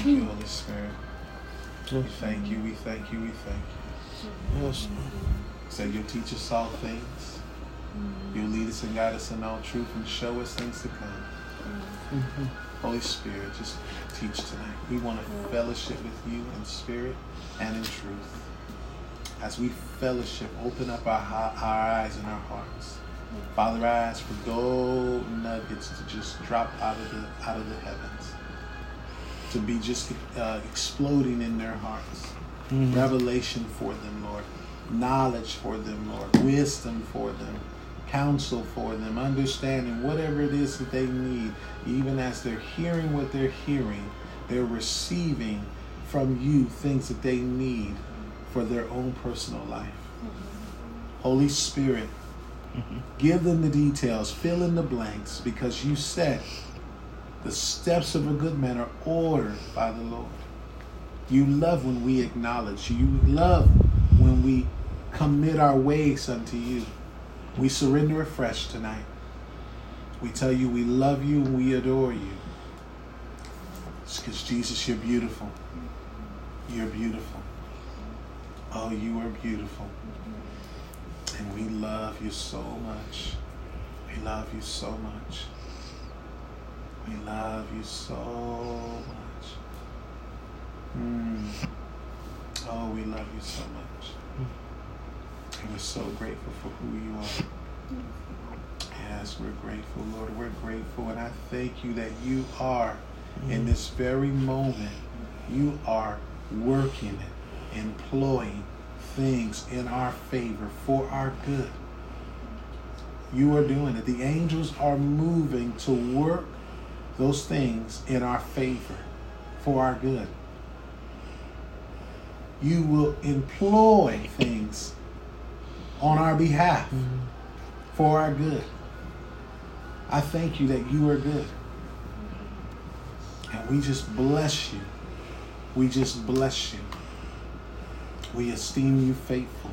Thank you, Holy Spirit. We thank you, we thank you, we thank you. Yes. Say you'll teach us all things. You'll lead us and guide us in all truth and show us things to come. Mm-hmm. Holy Spirit, just teach tonight. We want to fellowship with you in spirit and in truth. As we fellowship, open up our, our eyes and our hearts. Father, I ask for gold nuggets to just drop out of the out of the heavens, to be just uh, exploding in their hearts. Mm-hmm. Revelation for them, Lord. Knowledge for them, Lord. Wisdom for them. Counsel for them. Understanding whatever it is that they need. Even as they're hearing what they're hearing, they're receiving from you things that they need for their own personal life. Holy Spirit, give them the details, fill in the blanks, because you said the steps of a good man are ordered by the Lord. You love when we acknowledge. You You love when we commit our ways unto you. We surrender afresh tonight. We tell you we love you and we adore you. It's Because Jesus, you're beautiful. You're beautiful. Oh, you are beautiful. And we love you so much. We love you so much. We love you so much. Mm. Oh, we love you so much. And we're so grateful for who you are. Yes, we're grateful, Lord. We're grateful. And I thank you that you are, in this very moment, you are working employing things in our favor for our good. You are doing it. The angels are moving to work those things in our favor for our good. You will employ things on our behalf Mm-hmm. for our good. I thank you that you are good. And we just bless you. We just bless you. We esteem you faithful.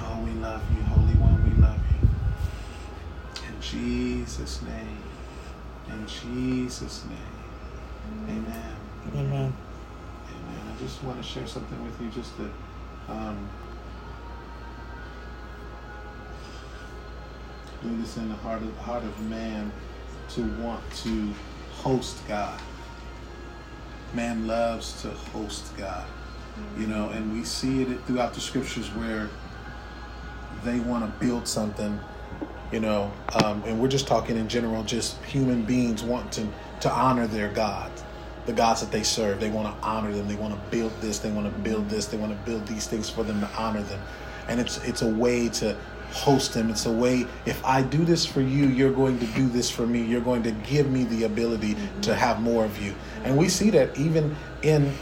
Oh, we love you, Jesus' name. In Jesus' name. Amen. Amen. Amen. I just want to share something with you just to um, do this in the heart of, heart of man to want to host God. Man loves to host God, you know, and we see it throughout the scriptures where they want to build something, you know, um, and we're just talking in general, just human beings want to to honor their God, the gods that they serve. They want to honor them. They want to build this. They want to build this. They want to build these things for them to honor them, and it's it's a way to host them. It's a way, if I do this for you, you're going to do this for me. You're going to give me the ability to have more of you. And we see that even in,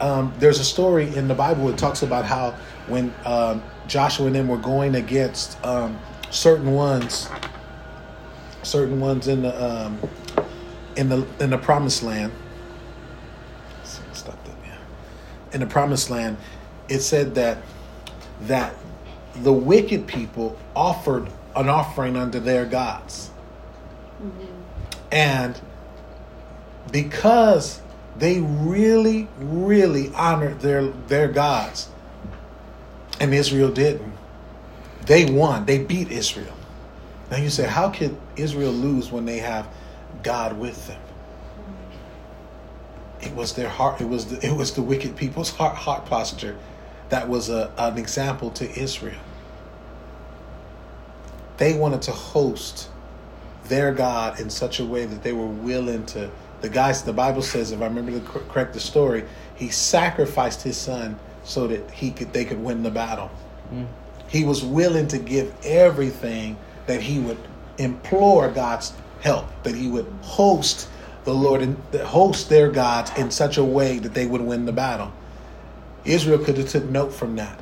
um, there's a story in the Bible that talks about how when um, Joshua and them were going against um, certain ones, certain ones in the um, in the in the promised land. Stop that, yeah. In the promised land, it said that that the wicked people offered an offering unto their gods. And because they really, really honored their, their gods, and Israel didn't, they won. They beat Israel. Now you say, how could Israel lose when they have God with them? It was their heart. It was the, it was the wicked people's heart heart posture that was a, an example to Israel. They wanted to host their God in such a way that they were willing to. The guys, the Bible says, if I remember the correct the story, he sacrificed his son so that he could they could win the battle. Mm. He was willing to give everything that he would implore God's help, that he would host the Lord and host their gods in such a way that they would win the battle. Israel could have took note from that.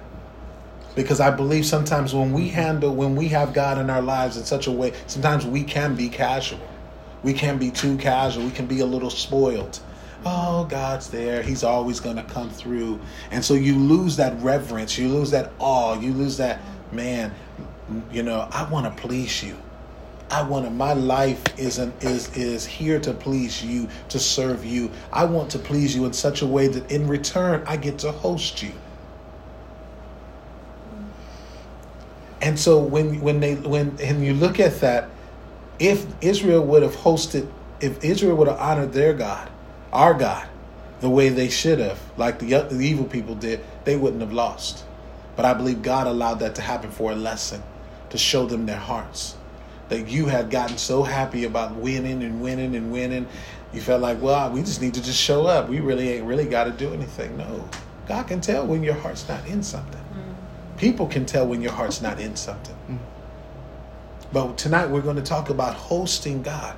Because I believe sometimes when we handle, when we have God in our lives in such a way, sometimes we can be casual. We can be too casual. We can be a little spoiled. Oh, God's there. He's always going to come through. And so you lose that reverence. You lose that awe. You lose that, man, you know, I want to please you. I want to, my life is an, is is here to please you, to serve you. I want to please you in such a way that in return I get to host you. And so when when they when and you look at that, if Israel would have hosted, if Israel would have honored their God, our God, the way they should have, like the, the evil people did, they wouldn't have lost. But I believe God allowed that to happen for a lesson, to show them their hearts. That you had gotten so happy about winning and winning and winning, you felt like, well, we just need to just show up. We really ain't really got to do anything. No, God can tell when your heart's not in something. People can tell when your heart's not in something. Mm. But tonight we're going to talk about hosting God.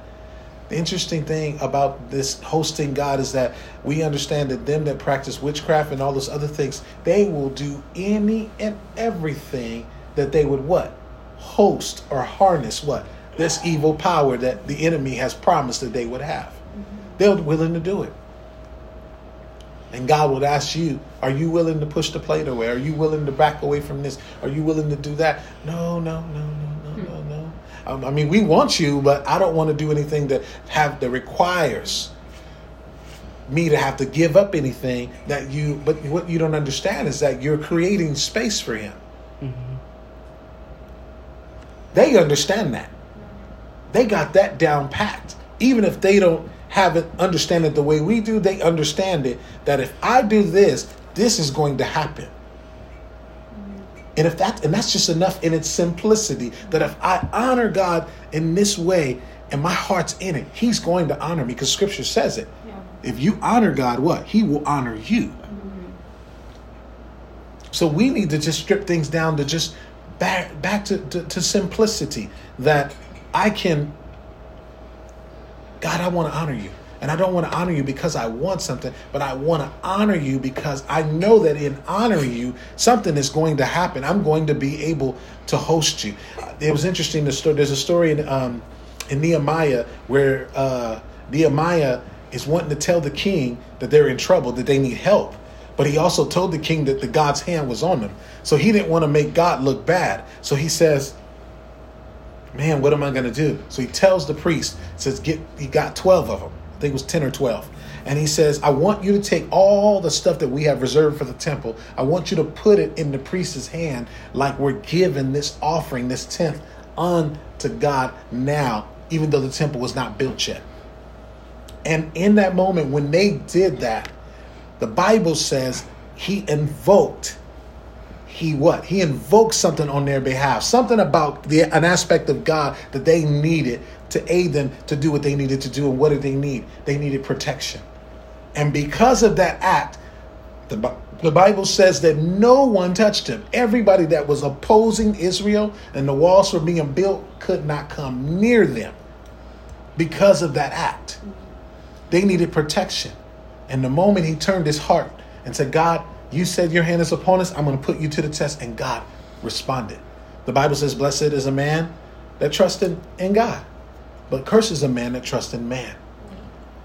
The interesting thing about this hosting God is that we understand that them that practice witchcraft and all those other things, they will do any and everything that they would what? Host or harness what? This evil power that the enemy has promised that they would have. Mm-hmm. They're willing to do it. And God would ask you, are you willing to push the plate away? Are you willing to back away from this? Are you willing to do that? No, no, no, no, no, no, no. Um, I mean, we want you, but I don't want to do anything that have that requires me to have to give up anything that you. But what you don't understand is that you're creating space for Him. Mm-hmm. They understand that. They got that down packed. Even if they don't have it understand it the way we do, they understand it that if I do this, this is going to happen. And if that and that's just enough in its simplicity that if I honor God in this way and my heart's in it, He's going to honor me because Scripture says it. Yeah. If you honor God, what He will honor you. Mm-hmm. So we need to just strip things down to just back back to, to, to simplicity that I can God, I want to honor you. And I don't want to honor you because I want something, but I want to honor you because I know that in honoring you, something is going to happen. I'm going to be able to host you. It was interesting. The story. There's a story in um, in Nehemiah where uh, Nehemiah is wanting to tell the king that they're in trouble, that they need help. But he also told the king that the God's hand was on them. So he didn't want to make God look bad. So he says, man, what am I going to do? So he tells the priest, says, get, he got 12 of them. Think it was 10 or 12. And he says, I want you to take all the stuff that we have reserved for the temple. I want you to put it in the priest's hand like we're giving this offering, this tenth, unto God now, even though the temple was not built yet. And in that moment, when they did that, the Bible says he invoked he what? He invoked something on their behalf, something about the an aspect of God that they needed to aid them to do what they needed to do. And what did they need? They needed protection. And because of that act, the, the Bible says that no one touched him. Everybody that was opposing Israel and the walls were being built could not come near them because of that act. They needed protection. And the moment he turned his heart and said, God, you said your hand is upon us. I'm going to put you to the test. And God responded. The Bible says, Blessed is a man that trusted in God, but curses a man that trusts in man.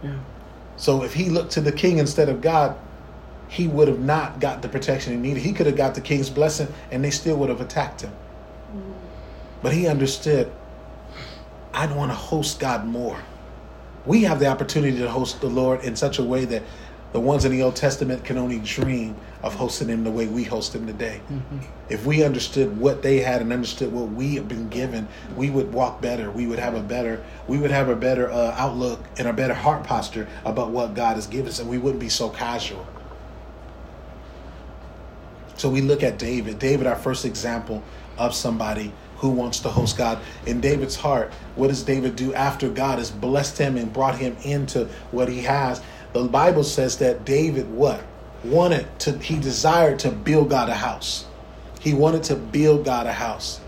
Yeah. So if he looked to the king instead of God, he would have not got the protection he needed. He could have got the king's blessing and they still would have attacked him. Mm. But he understood, I'd want to host God more. We have the opportunity to host the Lord in such a way that the ones in the Old Testament can only dream of hosting them the way we host them today. Mm-hmm. If we understood what they had and understood what we have been given, we would walk better. We would have a better, we would have a better uh, outlook and a better heart posture about what God has given us, and we wouldn't be so casual. So we look at David. David, our first example of somebody who wants to host God. In David's heart, what does David do after God has blessed him and brought him into what he has? The Bible says that David what? Wanted to he desired to build God a house. He wanted to build God a house.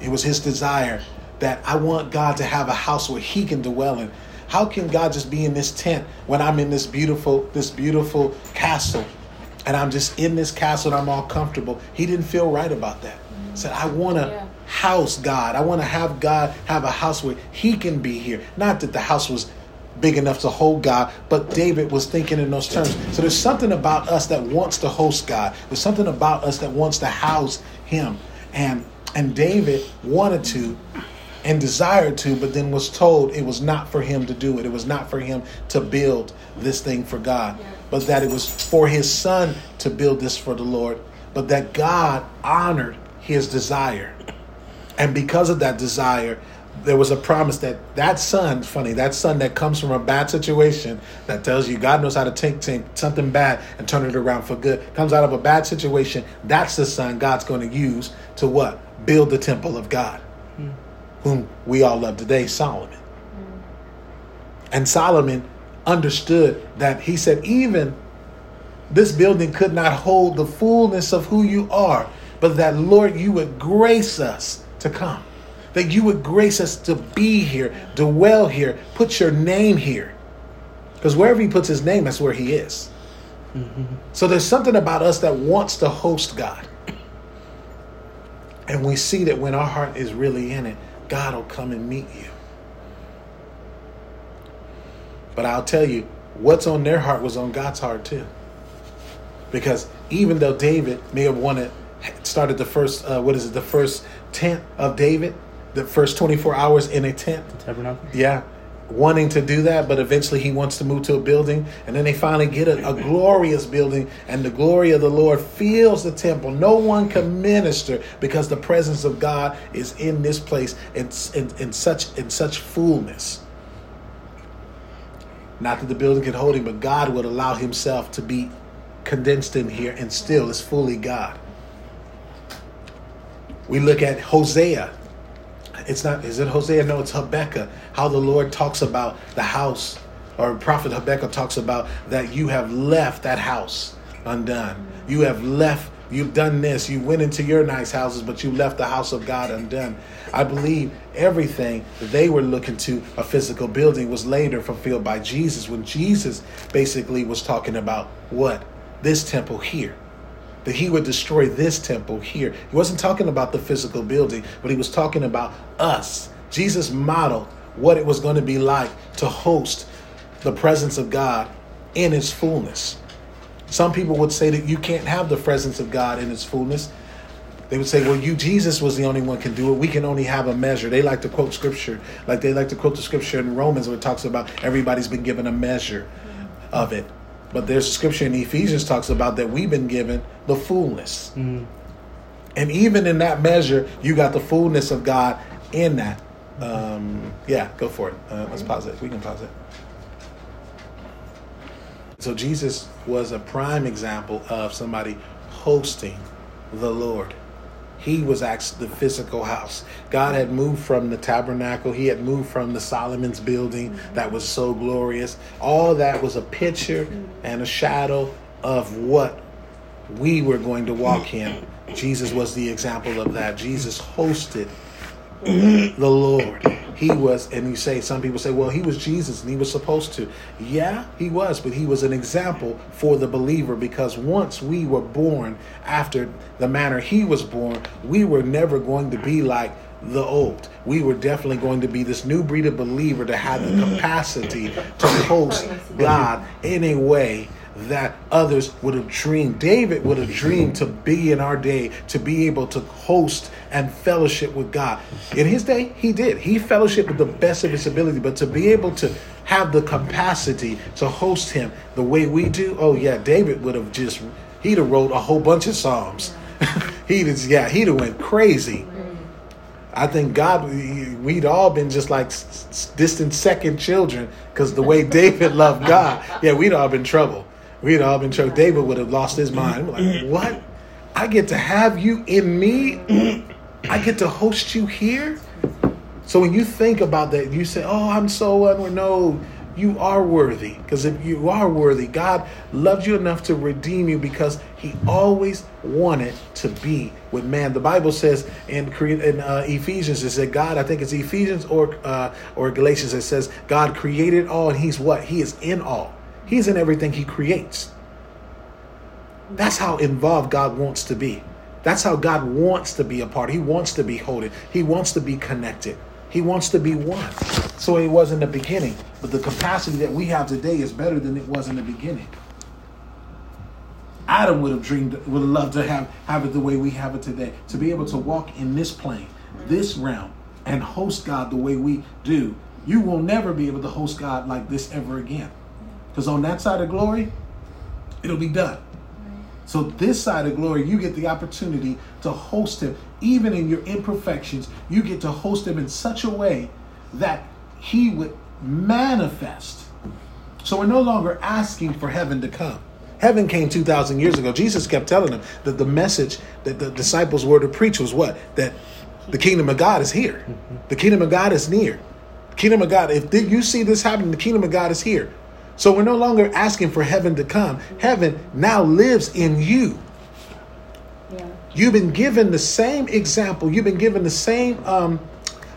It was his desire that I want God to have a house where he can dwell in. How can God just be in this tent when I'm in this beautiful this beautiful castle and I'm just in this castle and I'm all comfortable? He didn't feel right about that. He said I want to yeah. house God. I want to have God have a house where he can be here. Not that the house was big enough to hold God, but David was thinking in those terms. So there's something about us that wants to host God. There's something about us that wants to house him. And and David wanted to and desired to, but then was told it was not for him to do it. It was not for him to build this thing for God, but that it was for his son to build this for the Lord, but that God honored his desire. And because of that desire, there was a promise that that son, funny, that son that comes from a bad situation that tells you God knows how to take, take something bad and turn it around for good, comes out of a bad situation, that's the son God's going to use to what? Build the temple of God, mm. whom we all love today, Solomon. Mm. And Solomon understood that he said, even this building could not hold the fullness of who you are, but that, Lord, you would grace us to come that you would grace us to be here, dwell here, put your name here. Because wherever he puts his name, that's where he is. Mm-hmm. So there's something about us that wants to host God. And we see that when our heart is really in it, God will come and meet you. But I'll tell you, what's on their heart was on God's heart too. Because even though David may have wanted, started the first, uh, what is it, the first tent of David, the first 24 hours in a tent. The tabernacle? Yeah. Wanting to do that, but eventually he wants to move to a building. And then they finally get a, a glorious building, and the glory of the Lord fills the temple. No one can minister because the presence of God is in this place in, in, in such in such fullness. Not that the building can hold him, but God would allow himself to be condensed in here and still is fully God. We look at Hosea it's not is it Hosea? No, it's Habakkuk. How the Lord talks about the house, or Prophet Habakkuk talks about that you have left that house undone. You have left. You've done this. You went into your nice houses, but you left the house of God undone. I believe everything they were looking to a physical building was later fulfilled by Jesus when Jesus basically was talking about what this temple here that he would destroy this temple here. He wasn't talking about the physical building, but he was talking about us. Jesus modeled what it was going to be like to host the presence of God in its fullness. Some people would say that you can't have the presence of God in its fullness. They would say, well, you, Jesus was the only one can do it. We can only have a measure. They like to quote scripture, like they like to quote the scripture in Romans where it talks about everybody's been given a measure of it. But there's a scripture in Ephesians talks about that we've been given the fullness. Mm-hmm. And even in that measure, you got the fullness of God in that. Um, yeah, go for it. Uh, let's pause it. We can pause it. So Jesus was a prime example of somebody hosting the Lord. He was actually the physical house. God had moved from the tabernacle. He had moved from the Solomon's building that was so glorious. All that was a picture and a shadow of what we were going to walk in. Jesus was the example of that. Jesus hosted the Lord. He was, and you say, some people say, well, he was Jesus and he was supposed to. Yeah, he was, but he was an example for the believer because once we were born after the manner he was born, we were never going to be like the old. We were definitely going to be this new breed of believer to have the capacity to host God in a way that others would have dreamed. David would have dreamed to be in our day, to be able to host and fellowship with God. In his day, he did. He fellowshiped with the best of his ability, but to be able to have the capacity to host him the way we do, oh yeah, David would have just he'd have wrote a whole bunch of psalms. he'd have, yeah, he'd have went crazy. I think God, we'd all been just like distant second children because the way David loved God, yeah, we'd all been trouble. We'd all been choked. David would have lost his mind. Like, what? I get to have you in me? I get to host you here? So when you think about that, you say, oh, I'm so unworthy. No, you are worthy. Because if you are worthy, God loved you enough to redeem you because he always wanted to be with man. The Bible says in, in uh, Ephesians, it said God, I think it's Ephesians or, uh, or Galatians, it says God created all and he's what? He is in all. He's in everything He creates. That's how involved God wants to be. That's how God wants to be a part. He wants to be holding. He wants to be connected. He wants to be one. So it was in the beginning. But the capacity that we have today is better than it was in the beginning. Adam would have dreamed, would have loved to have, have it the way we have it today. To be able to walk in this plane, this realm, and host God the way we do, you will never be able to host God like this ever again. Because on that side of glory, it'll be done. So this side of glory, you get the opportunity to host him, even in your imperfections. You get to host him in such a way that he would manifest. So we're no longer asking for heaven to come. Heaven came 2,000 years ago. Jesus kept telling them that the message that the disciples were to preach was what? That the kingdom of God is here. Mm-hmm. The kingdom of God is near. The kingdom of God, if you see this happening, the kingdom of God is here. So we're no longer asking for heaven to come. Heaven now lives in you. Yeah. You've been given the same example. You've been given the same um,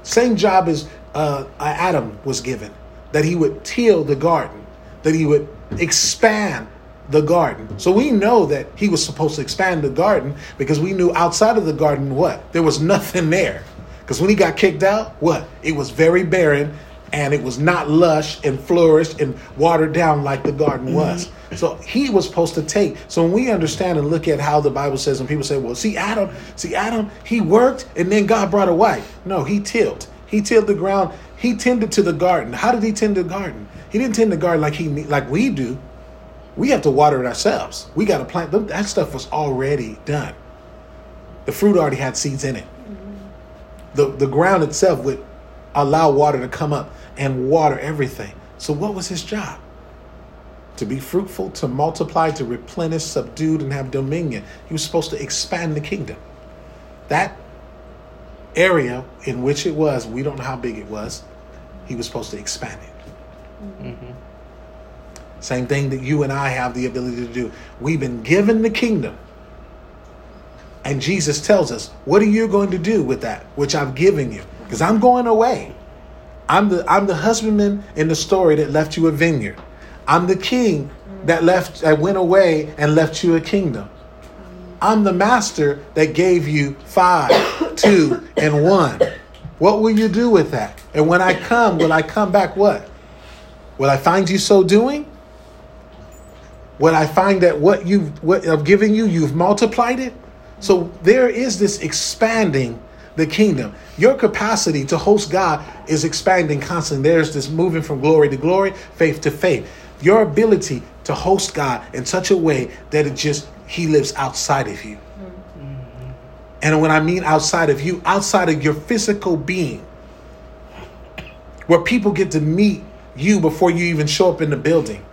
same job as uh, Adam was given. That he would till the garden. That he would expand the garden. So we know that he was supposed to expand the garden because we knew outside of the garden what? There was nothing there. Because when he got kicked out, what? It was very barren and it was not lush and flourished and watered down like the garden mm-hmm. was. So he was supposed to take. So when we understand and look at how the Bible says, and people say, well, see, Adam, see, Adam, he worked and then God brought a wife. No, he tilled. He tilled the ground. He tended to the garden. How did he tend the garden? He didn't tend the garden like he like we do. We have to water it ourselves. We got to plant them. That stuff was already done. The fruit already had seeds in it. The the ground itself would allow water to come up and water everything. So what was his job? To be fruitful, to multiply, to replenish, subdue, and have dominion. He was supposed to expand the kingdom. That area in which it was, we don't know how big it was, he was supposed to expand it. Mm-hmm. Same thing that you and I have the ability to do. We've been given the kingdom. And Jesus tells us, What are you going to do with that which I've given you? Because I'm going away. I'm the I'm the husbandman in the story that left you a vineyard. I'm the king that left that went away and left you a kingdom. I'm the master that gave you five, two, and one. What will you do with that? And when I come, will I come back what? Will I find you so doing? when I find that what you what I've given you, you've multiplied it. So there is this expanding the kingdom. Your capacity to host God is expanding constantly. There's this moving from glory to glory, faith to faith. Your ability to host God in such a way that it just He lives outside of you. Mm-hmm. And when I mean outside of you, outside of your physical being, where people get to meet you before you even show up in the building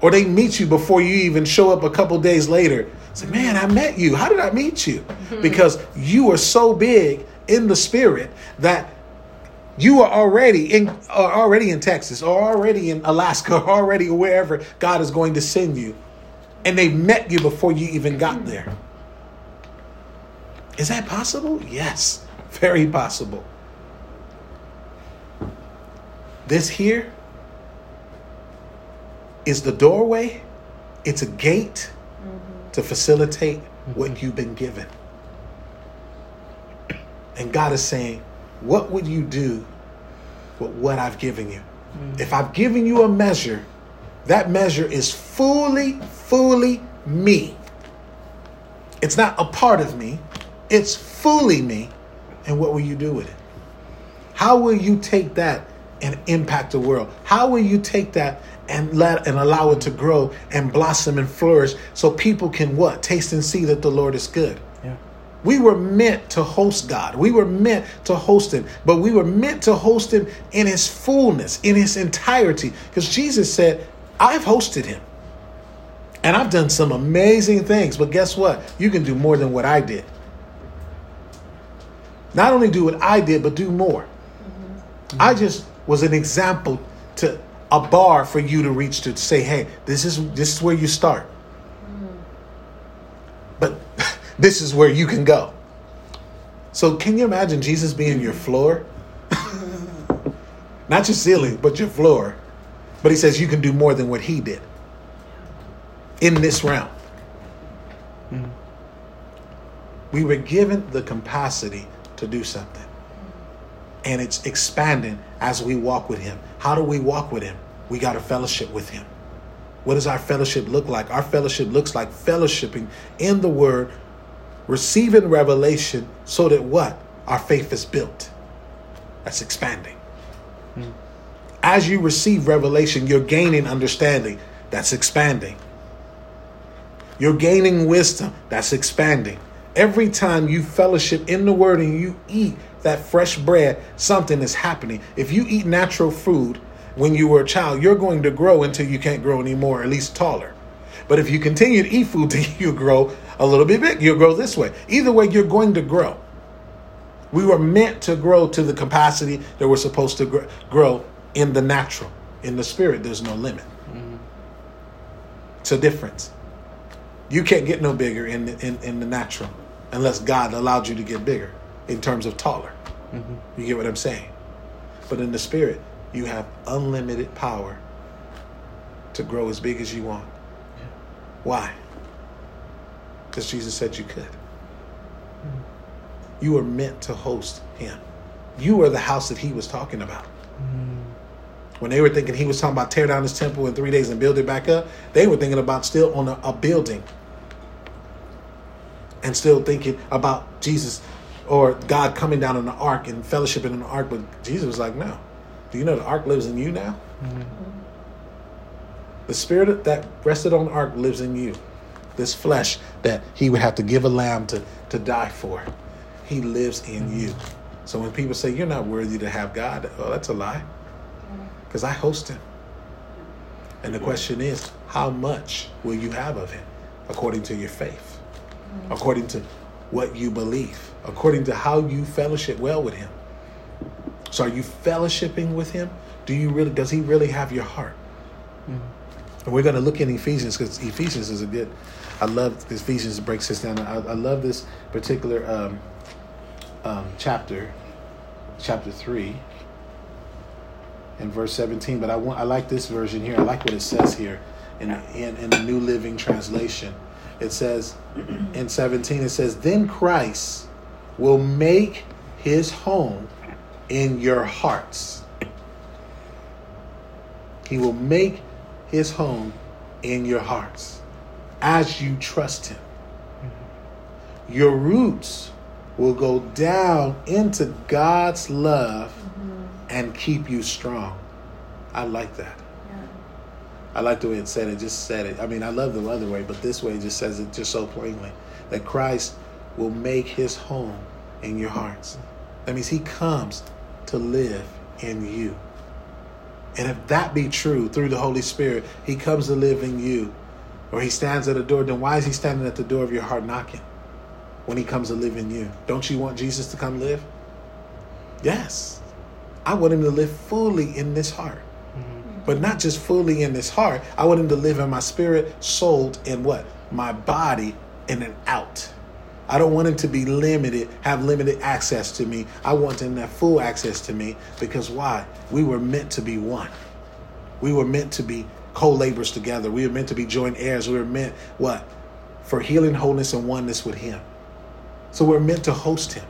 or they meet you before you even show up a couple days later. Say, man, I met you. How did I meet you? Because you are so big in the spirit that you are already in are already in Texas or already in Alaska or already wherever God is going to send you. And they met you before you even got there. Is that possible? Yes, very possible. This here is the doorway, it's a gate mm-hmm. To facilitate what you've been given. And God is saying, What would you do with what I've given you? Mm-hmm. If I've given you a measure, that measure is fully, fully me. It's not a part of me, it's fully me. And what will you do with it? How will you take that and impact the world? How will you take that and let and allow it to grow and blossom and flourish so people can what? Taste and see that the lord is good. Yeah. we were meant to host god. We were meant to host him but we were meant to host him in his fullness in his entirety. Because jesus said i've hosted him and i've done some amazing things but guess what? You can do more than what i did. Not only do what i did but do more. Mm-hmm. i just was an example to a bar for you to reach to say, hey, this is this is where you start. But this is where you can go. So can you imagine Jesus being your floor? Not your ceiling, but your floor. But he says you can do more than what he did in this realm. Mm-hmm. We were given the capacity to do something and it's expanding as we walk with Him. How do we walk with Him? We got a fellowship with Him. What does our fellowship look like? Our fellowship looks like fellowshipping in the Word, receiving revelation so that what? Our faith is built. That's expanding. Hmm. As you receive revelation, you're gaining understanding. That's expanding. You're gaining wisdom. That's expanding. Every time you fellowship in the word and you eat that fresh bread, something is happening. If you eat natural food when you were a child, you're going to grow until you can't grow anymore, at least taller. But if you continue to eat food you grow a little bit big, you'll grow this way. Either way, you're going to grow. We were meant to grow to the capacity that we're supposed to grow in the natural. In the spirit, there's no limit. Mm-hmm. It's a difference. You can't get no bigger in the, in, in the natural unless God allowed you to get bigger in terms of taller. Mm-hmm. You get what I'm saying? But in the spirit, you have unlimited power to grow as big as you want. Yeah. Why? Because Jesus said you could. Mm-hmm. You were meant to host him. You were the house that he was talking about. Mm-hmm. When they were thinking he was talking about tear down his temple in three days and build it back up, they were thinking about still on a, a building and still thinking about Jesus or God coming down in the ark and fellowshipping in the ark. But Jesus was like, no. Do you know the ark lives in you now? Mm-hmm. The spirit that rested on the ark lives in you. This flesh that he would have to give a lamb to, to die for, he lives in mm-hmm. you. So when people say you're not worthy to have God, well, that's a lie. Because I host him. And the question is, how much will you have of him according to your faith? according to what you believe, according to how you fellowship well with Him. So, are you fellowshipping with Him? Do you really? Does He really have your heart? Mm-hmm. And we're going to look in Ephesians because Ephesians is a good. I love Ephesians breaks this down. I, I love this particular um, um, chapter, chapter three, in verse seventeen. But I want I like this version here. I like what it says here in in, in the New Living Translation it says in 17, it says, Then Christ will make his home in your hearts. He will make his home in your hearts as you trust him. Your roots will go down into God's love and keep you strong. I like that. I like the way it said it. Just said it. I mean, I love the other way, but this way just says it just so plainly that Christ will make His home in your hearts. That means He comes to live in you. And if that be true through the Holy Spirit, He comes to live in you, or He stands at the door, then why is He standing at the door of your heart knocking when He comes to live in you? Don't you want Jesus to come live? Yes. I want Him to live fully in this heart but not just fully in this heart. I want him to live in my spirit, soul, and what? My body in and out. I don't want him to be limited, have limited access to me. I want him to have full access to me because why? We were meant to be one. We were meant to be co-laborers together. We were meant to be joint heirs. We were meant what? For healing, wholeness, and oneness with him. So we're meant to host him.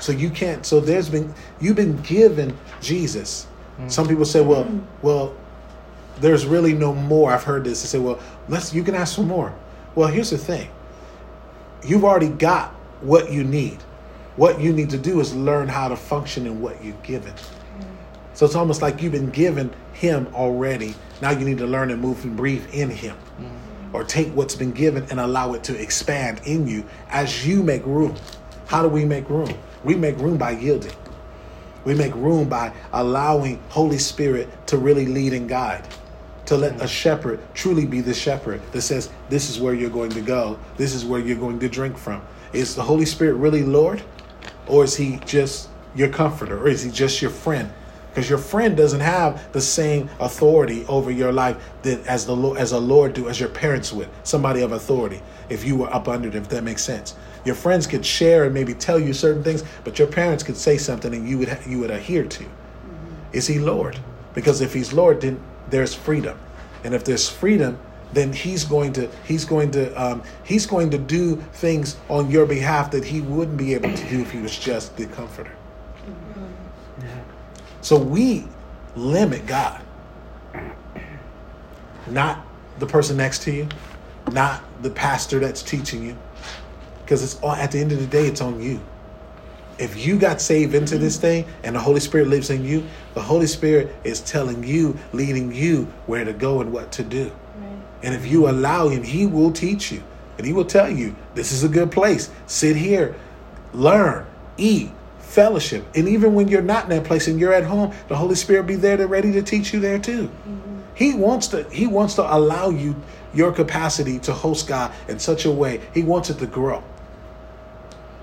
So you can't, so there's been, you've been given Jesus Mm. Some people say, well, well, there's really no more. I've heard this. They say, well, let's you can ask for more. Well, here's the thing. You've already got what you need. What you need to do is learn how to function in what you've given. Mm. So it's almost like you've been given him already. Now you need to learn and move and breathe in him. Mm. Or take what's been given and allow it to expand in you as you make room. How do we make room? We make room by yielding. We make room by allowing Holy Spirit to really lead and guide. To let a mm. shepherd truly be the shepherd that says, This is where you're going to go. This is where you're going to drink from. Is the Holy Spirit really Lord? Or is he just your comforter? Or is he just your friend? Because your friend doesn't have the same authority over your life that as the as a Lord do, as your parents would, somebody of authority, if you were up under them, if that makes sense. Your friends could share and maybe tell you certain things, but your parents could say something and you would you would adhere to. Mm-hmm. Is he Lord? Because if he's Lord, then there's freedom, and if there's freedom, then he's going to he's going to um, he's going to do things on your behalf that he wouldn't be able to do if he was just the comforter. Mm-hmm. So we limit God, not the person next to you, not the pastor that's teaching you, because it's all, at the end of the day, it's on you. if you got saved into this thing and the Holy Spirit lives in you, the Holy Spirit is telling you, leading you where to go and what to do. Right. And if you allow Him, He will teach you. And He will tell you, this is a good place. Sit here, learn, eat, fellowship. And even when you're not in that place and you're at home, the Holy Spirit be there to ready to teach you there too. Mm-hmm. He wants to He wants to allow you your capacity to host God in such a way. He wants it to grow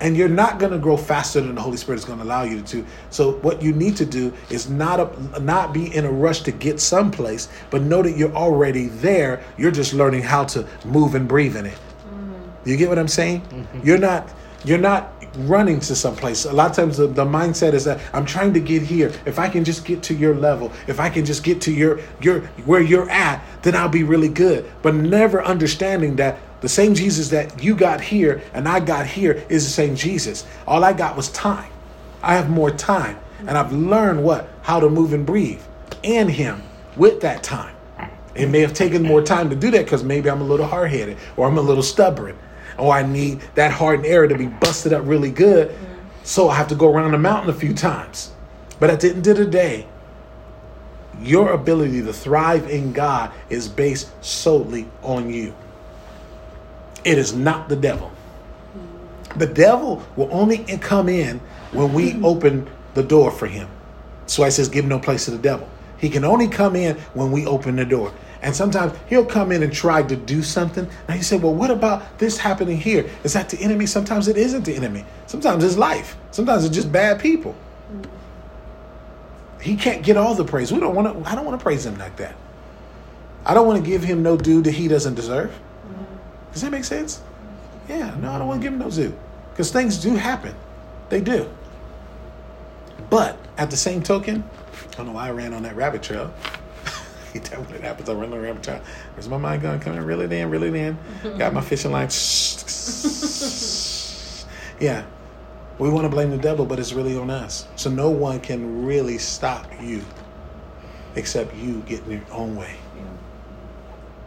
and you're not going to grow faster than the Holy Spirit is going to allow you to. So what you need to do is not a, not be in a rush to get someplace, but know that you're already there. You're just learning how to move and breathe in it. Mm-hmm. You get what I'm saying? Mm-hmm. You're not you're not running to someplace. A lot of times the, the mindset is that I'm trying to get here. If I can just get to your level, if I can just get to your your where you're at, then I'll be really good. But never understanding that the same Jesus that you got here and I got here is the same Jesus. All I got was time. I have more time. And I've learned what? How to move and breathe in Him with that time. It may have taken more time to do that because maybe I'm a little hard headed or I'm a little stubborn or I need that hardened area to be busted up really good. So I have to go around the mountain a few times. But at the end of the day, your ability to thrive in God is based solely on you. It is not the devil. The devil will only come in when we hmm. open the door for him. So I says, give no place to the devil. He can only come in when we open the door. And sometimes he'll come in and try to do something. And he said, Well, what about this happening here? Is that the enemy? Sometimes it isn't the enemy. Sometimes it's life. Sometimes it's just bad people. He can't get all the praise. We don't want to I don't want to praise him like that. I don't want to give him no due that he doesn't deserve. Does that make sense? Yeah, no, I don't want to give him no zoo. Because things do happen. They do. But at the same token, I don't know why I ran on that rabbit trail. tell me what happens, I run on the rabbit trail. Where's my mind going? Coming really then, really then. Got my fishing line. yeah. We want to blame the devil, but it's really on us. So no one can really stop you except you getting your own way.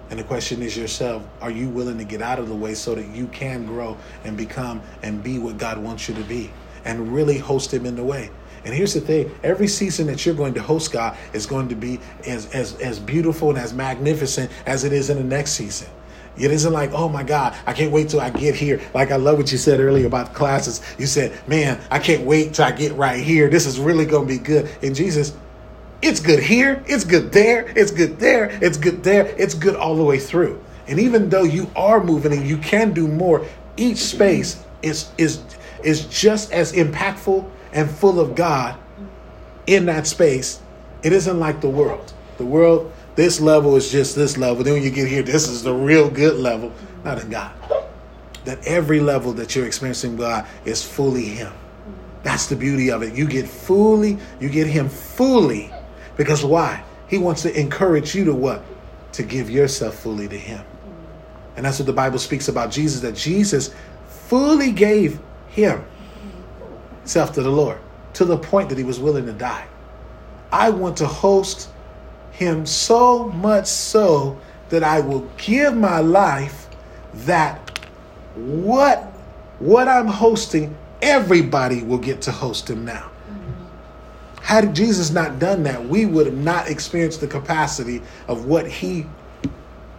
And the question is yourself, are you willing to get out of the way so that you can grow and become and be what God wants you to be and really host him in the way? And here's the thing, every season that you're going to host God is going to be as as as beautiful and as magnificent as it is in the next season. It isn't like, oh my God, I can't wait till I get here. Like I love what you said earlier about classes. You said, man, I can't wait till I get right here. This is really going to be good. And Jesus, it's good here, it's good there, it's good there, it's good there, it's good all the way through. And even though you are moving and you can do more, each space is is is just as impactful and full of God in that space. It isn't like the world. The world, this level is just this level. Then when you get here, this is the real good level. Not in God. That every level that you're experiencing God is fully Him. That's the beauty of it. You get fully, you get Him fully because why? He wants to encourage you to what? To give yourself fully to Him. And that's what the Bible speaks about Jesus, that Jesus fully gave Himself to the Lord to the point that He was willing to die. I want to host Him so much so that I will give my life that what what I'm hosting everybody will get to host him now had Jesus not done that, we would have not experienced the capacity of what he.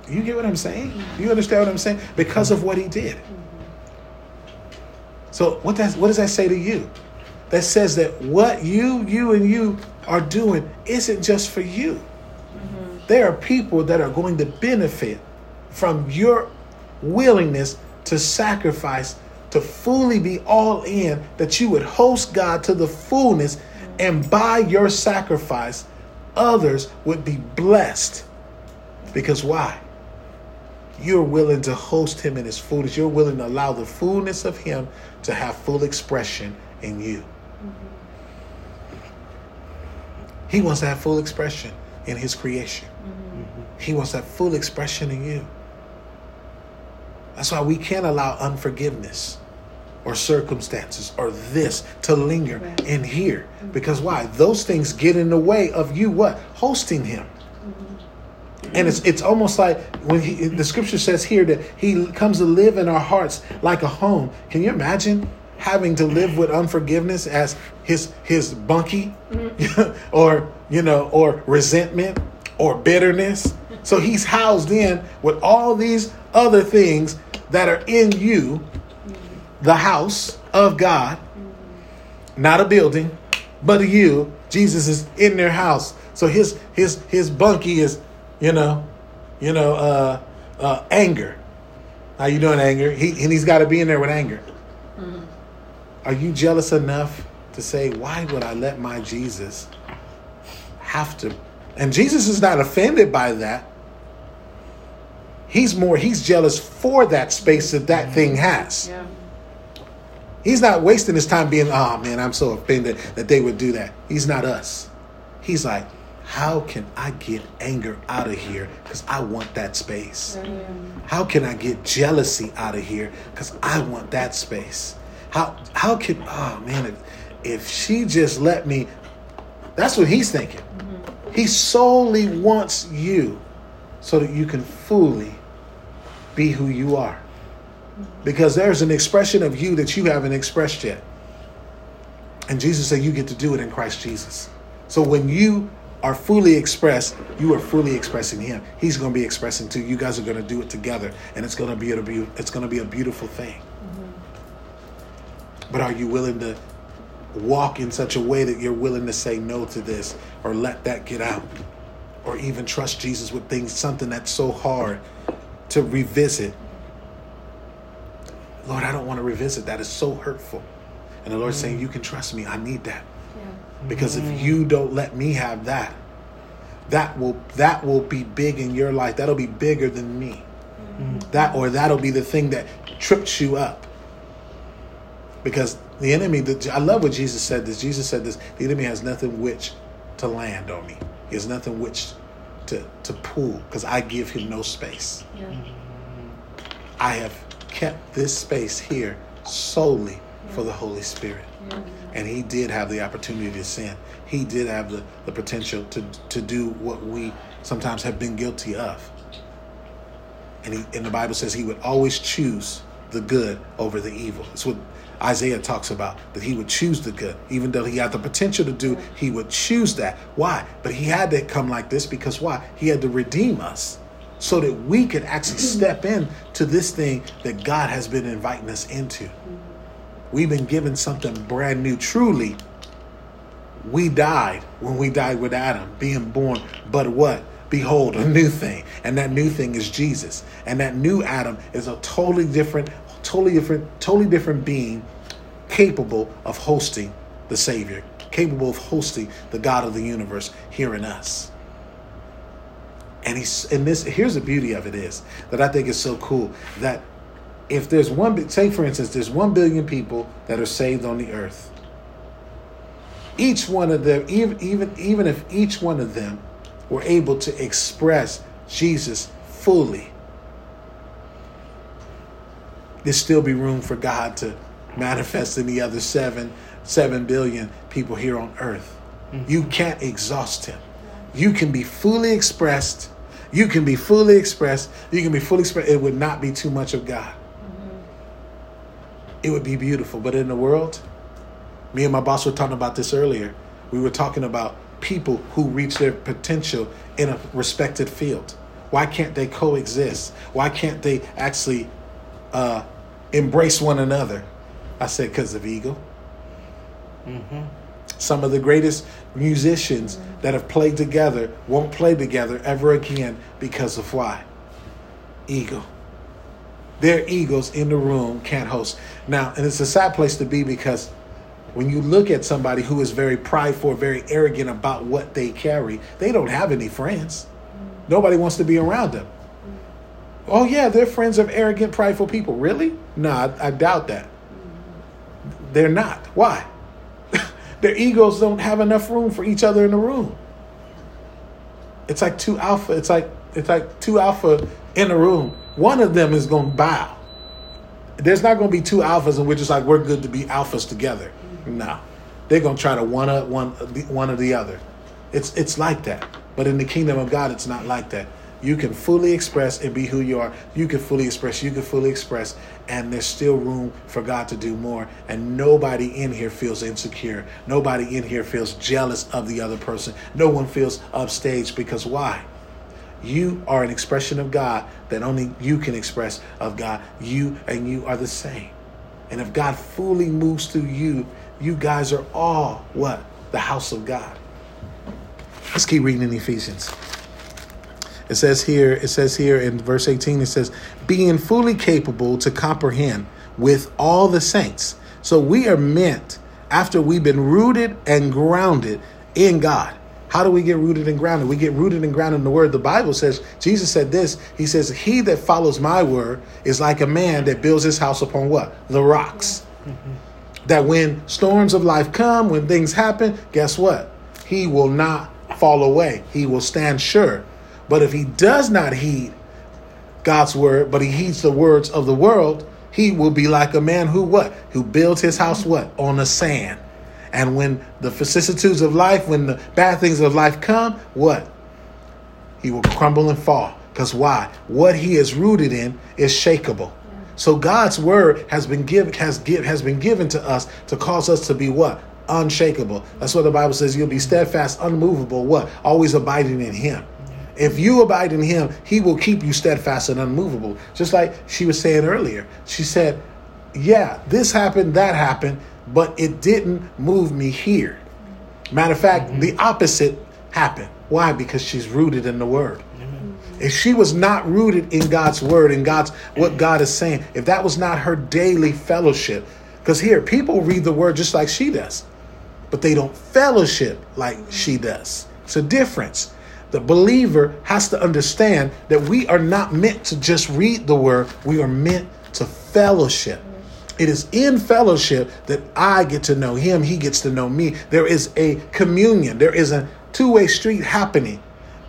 You get what I'm saying? You understand what I'm saying? Because of what he did. So what does what does that say to you? That says that what you, you, and you are doing isn't just for you. Mm-hmm. There are people that are going to benefit from your willingness to sacrifice, to fully be all in, that you would host God to the fullness and by your sacrifice, others would be blessed. Because why? You're willing to host him in his fullness. You're willing to allow the fullness of him to have full expression in you. Mm-hmm. He wants to have full expression in his creation. Mm-hmm. He wants that full expression in you. That's why we can't allow unforgiveness or circumstances or this to linger right. in here. Because why? Those things get in the way of you what? Hosting him. Mm-hmm. And it's it's almost like when he, the scripture says here that he comes to live in our hearts like a home. Can you imagine having to live with unforgiveness as his his bunkie or you know or resentment or bitterness so he's housed in with all these other things that are in you the house of god not a building but you jesus is in their house so his his his bunkie is you know you know uh uh anger how you doing anger he and he's got to be in there with anger are you jealous enough to say, why would I let my Jesus have to? And Jesus is not offended by that. He's more, he's jealous for that space that that thing has. Yeah. He's not wasting his time being, oh man, I'm so offended that they would do that. He's not us. He's like, how can I get anger out of here? Because I want that space. How can I get jealousy out of here? Because I want that space. How how can oh man if, if she just let me that's what he's thinking. He solely wants you so that you can fully be who you are. Because there's an expression of you that you haven't expressed yet. And Jesus said you get to do it in Christ Jesus. So when you are fully expressed, you are fully expressing him. He's going to be expressing too. You guys are going to do it together and it's going to be a be- it's going to be a beautiful thing. Mm-hmm. But are you willing to walk in such a way that you're willing to say no to this or let that get out? Or even trust Jesus with things, something that's so hard to revisit. Lord, I don't want to revisit that. It's so hurtful. And the Lord's saying, mm. You can trust me. I need that. Because if mm. you don't let me have that, that will that will be big in your life. That'll be bigger than me. Mm. That or that'll be the thing that trips you up. Because the enemy, the, I love what Jesus said this. Jesus said this, the enemy has nothing which to land on me. He has nothing which to, to pull because I give him no space. Yeah. I have kept this space here solely for the Holy Spirit. And he did have the opportunity to sin. He did have the, the potential to, to do what we sometimes have been guilty of. And, he, and the Bible says he would always choose the good over the evil. That's what Isaiah talks about, that he would choose the good. Even though he had the potential to do, he would choose that. Why? But he had to come like this because why? He had to redeem us so that we could actually mm-hmm. step in to this thing that God has been inviting us into. Mm-hmm. We've been given something brand new. Truly, we died when we died with Adam, being born, but what? Behold, a new thing. And that new thing is Jesus. And that new Adam is a totally different, totally different, totally different being capable of hosting the Savior, capable of hosting the God of the universe here in us. And he's and this here's the beauty of it is that I think is so cool that if there's one say for instance there's one billion people that are saved on the earth. Each one of them even even even if each one of them were able to express jesus fully there still be room for god to manifest in the other seven seven billion people here on earth. Mm-hmm. You can't exhaust him. You can be fully expressed you can be fully expressed you can be fully expressed it would not be too much of god it would be beautiful. But in the world, me and my boss were talking about this earlier. We were talking about people who reach their potential in a respected field. Why can't they coexist? Why can't they actually uh, embrace one another? I said, because of ego. Some of the greatest musicians that have played together won't play together ever again because of why? Ego their egos in the room can't host. Now, and it's a sad place to be because when you look at somebody who is very prideful, very arrogant about what they carry, they don't have any friends. Nobody wants to be around them. Oh, yeah, they're friends of arrogant, prideful people. Really? No, I, I doubt that. They're not. Why? Their egos don't have enough room for each other in the room. It's like two alpha. It's like it's like two alpha in a room. One of them is going to bow. There's not going to be two alphas and we're just like we're good to be alphas together. No, they're going to try to one up one one or the other. It's it's like that. But in the kingdom of God, it's not like that. You can fully express and be who you are. You can fully express, you can fully express, and there's still room for God to do more. And nobody in here feels insecure. Nobody in here feels jealous of the other person. No one feels upstaged because why? You are an expression of God that only you can express of God. You and you are the same. And if God fully moves through you, you guys are all what? The house of God. Let's keep reading in Ephesians. It says here, it says here in verse 18, it says, being fully capable to comprehend with all the saints. So we are meant after we've been rooted and grounded in God. How do we get rooted and grounded? We get rooted and grounded in the word. The Bible says, Jesus said this. He says, He that follows my word is like a man that builds his house upon what? The rocks. Mm-hmm. That when storms of life come, when things happen, guess what? He will not fall away. He will stand sure but if he does not heed God's word, but he heeds the words of the world, he will be like a man who what? Who builds his house what? On the sand. And when the vicissitudes of life, when the bad things of life come, what? He will crumble and fall. Because why? What he is rooted in is shakable. So God's word has been given has give has been given to us to cause us to be what? Unshakable. That's what the Bible says. You'll be steadfast, unmovable, what? Always abiding in him. If you abide in him, he will keep you steadfast and unmovable. Just like she was saying earlier. She said, Yeah, this happened, that happened, but it didn't move me here. Matter of fact, mm-hmm. the opposite happened. Why? Because she's rooted in the word. If she was not rooted in God's word and God's what God is saying, if that was not her daily fellowship, because here people read the word just like she does, but they don't fellowship like she does. It's a difference. The believer has to understand that we are not meant to just read the word, we are meant to fellowship. It is in fellowship that I get to know him, he gets to know me. There is a communion, there is a two way street happening.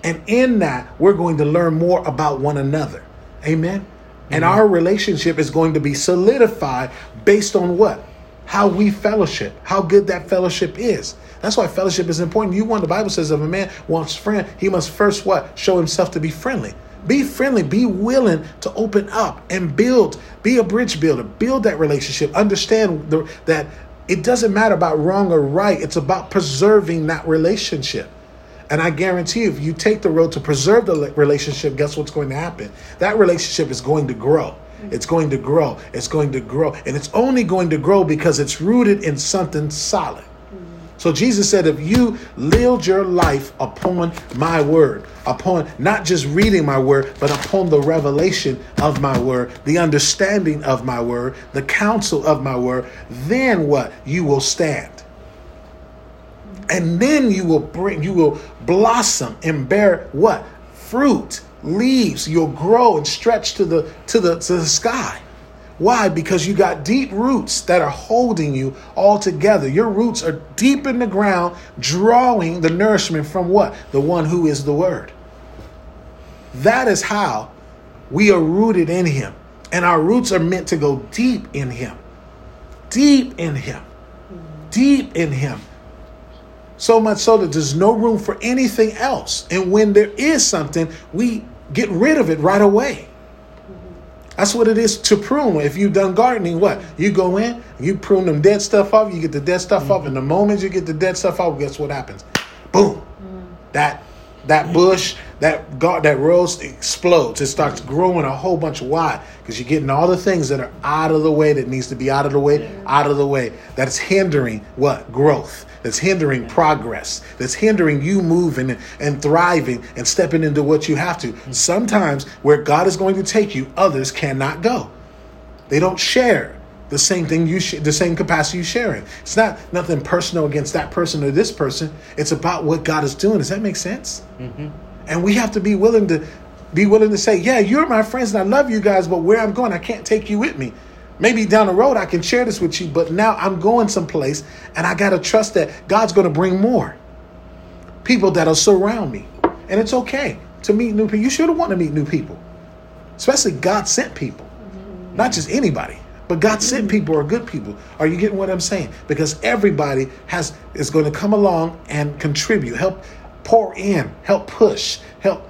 And in that, we're going to learn more about one another. Amen. And mm-hmm. our relationship is going to be solidified based on what? How we fellowship, how good that fellowship is. That's why fellowship is important. You want the Bible says if a man wants friend, he must first what? Show himself to be friendly. Be friendly, be willing to open up and build, be a bridge builder, build that relationship. Understand the, that it doesn't matter about wrong or right, it's about preserving that relationship. And I guarantee you, if you take the road to preserve the relationship, guess what's going to happen? That relationship is going to grow. It's going to grow. It's going to grow. And it's only going to grow because it's rooted in something solid. So Jesus said, if you live your life upon my word, upon not just reading my word, but upon the revelation of my word, the understanding of my word, the counsel of my word, then what? You will stand. And then you will bring, you will blossom and bear what? Fruit, leaves. You'll grow and stretch to the to the to the sky. Why? Because you got deep roots that are holding you all together. Your roots are deep in the ground, drawing the nourishment from what? The one who is the Word. That is how we are rooted in Him. And our roots are meant to go deep in Him. Deep in Him. Deep in Him. So much so that there's no room for anything else. And when there is something, we get rid of it right away. That's what it is to prune. If you've done gardening, what? You go in, you prune them dead stuff off, you get the dead stuff mm-hmm. off, and the moment you get the dead stuff off, guess what happens? Boom. Mm-hmm. That that bush, that gar- that rose explodes. It starts growing a whole bunch. Why? Because you're getting all the things that are out of the way that needs to be out of the way, out of the way. That's hindering what? Growth that's hindering progress, that's hindering you moving and thriving and stepping into what you have to. Sometimes where God is going to take you, others cannot go. They don't share the same thing you sh- the same capacity you share sharing. It's not nothing personal against that person or this person. It's about what God is doing. Does that make sense? Mm-hmm. And we have to be willing to be willing to say, "Yeah, you're my friends and I love you guys, but where I'm going, I can't take you with me." Maybe down the road I can share this with you, but now I'm going someplace and I got to trust that God's going to bring more people that'll surround me. And it's okay to meet new people. You should want to meet new people, especially God sent people, not just anybody. But God sent people are good people. Are you getting what I'm saying? Because everybody has is going to come along and contribute, help pour in, help push, help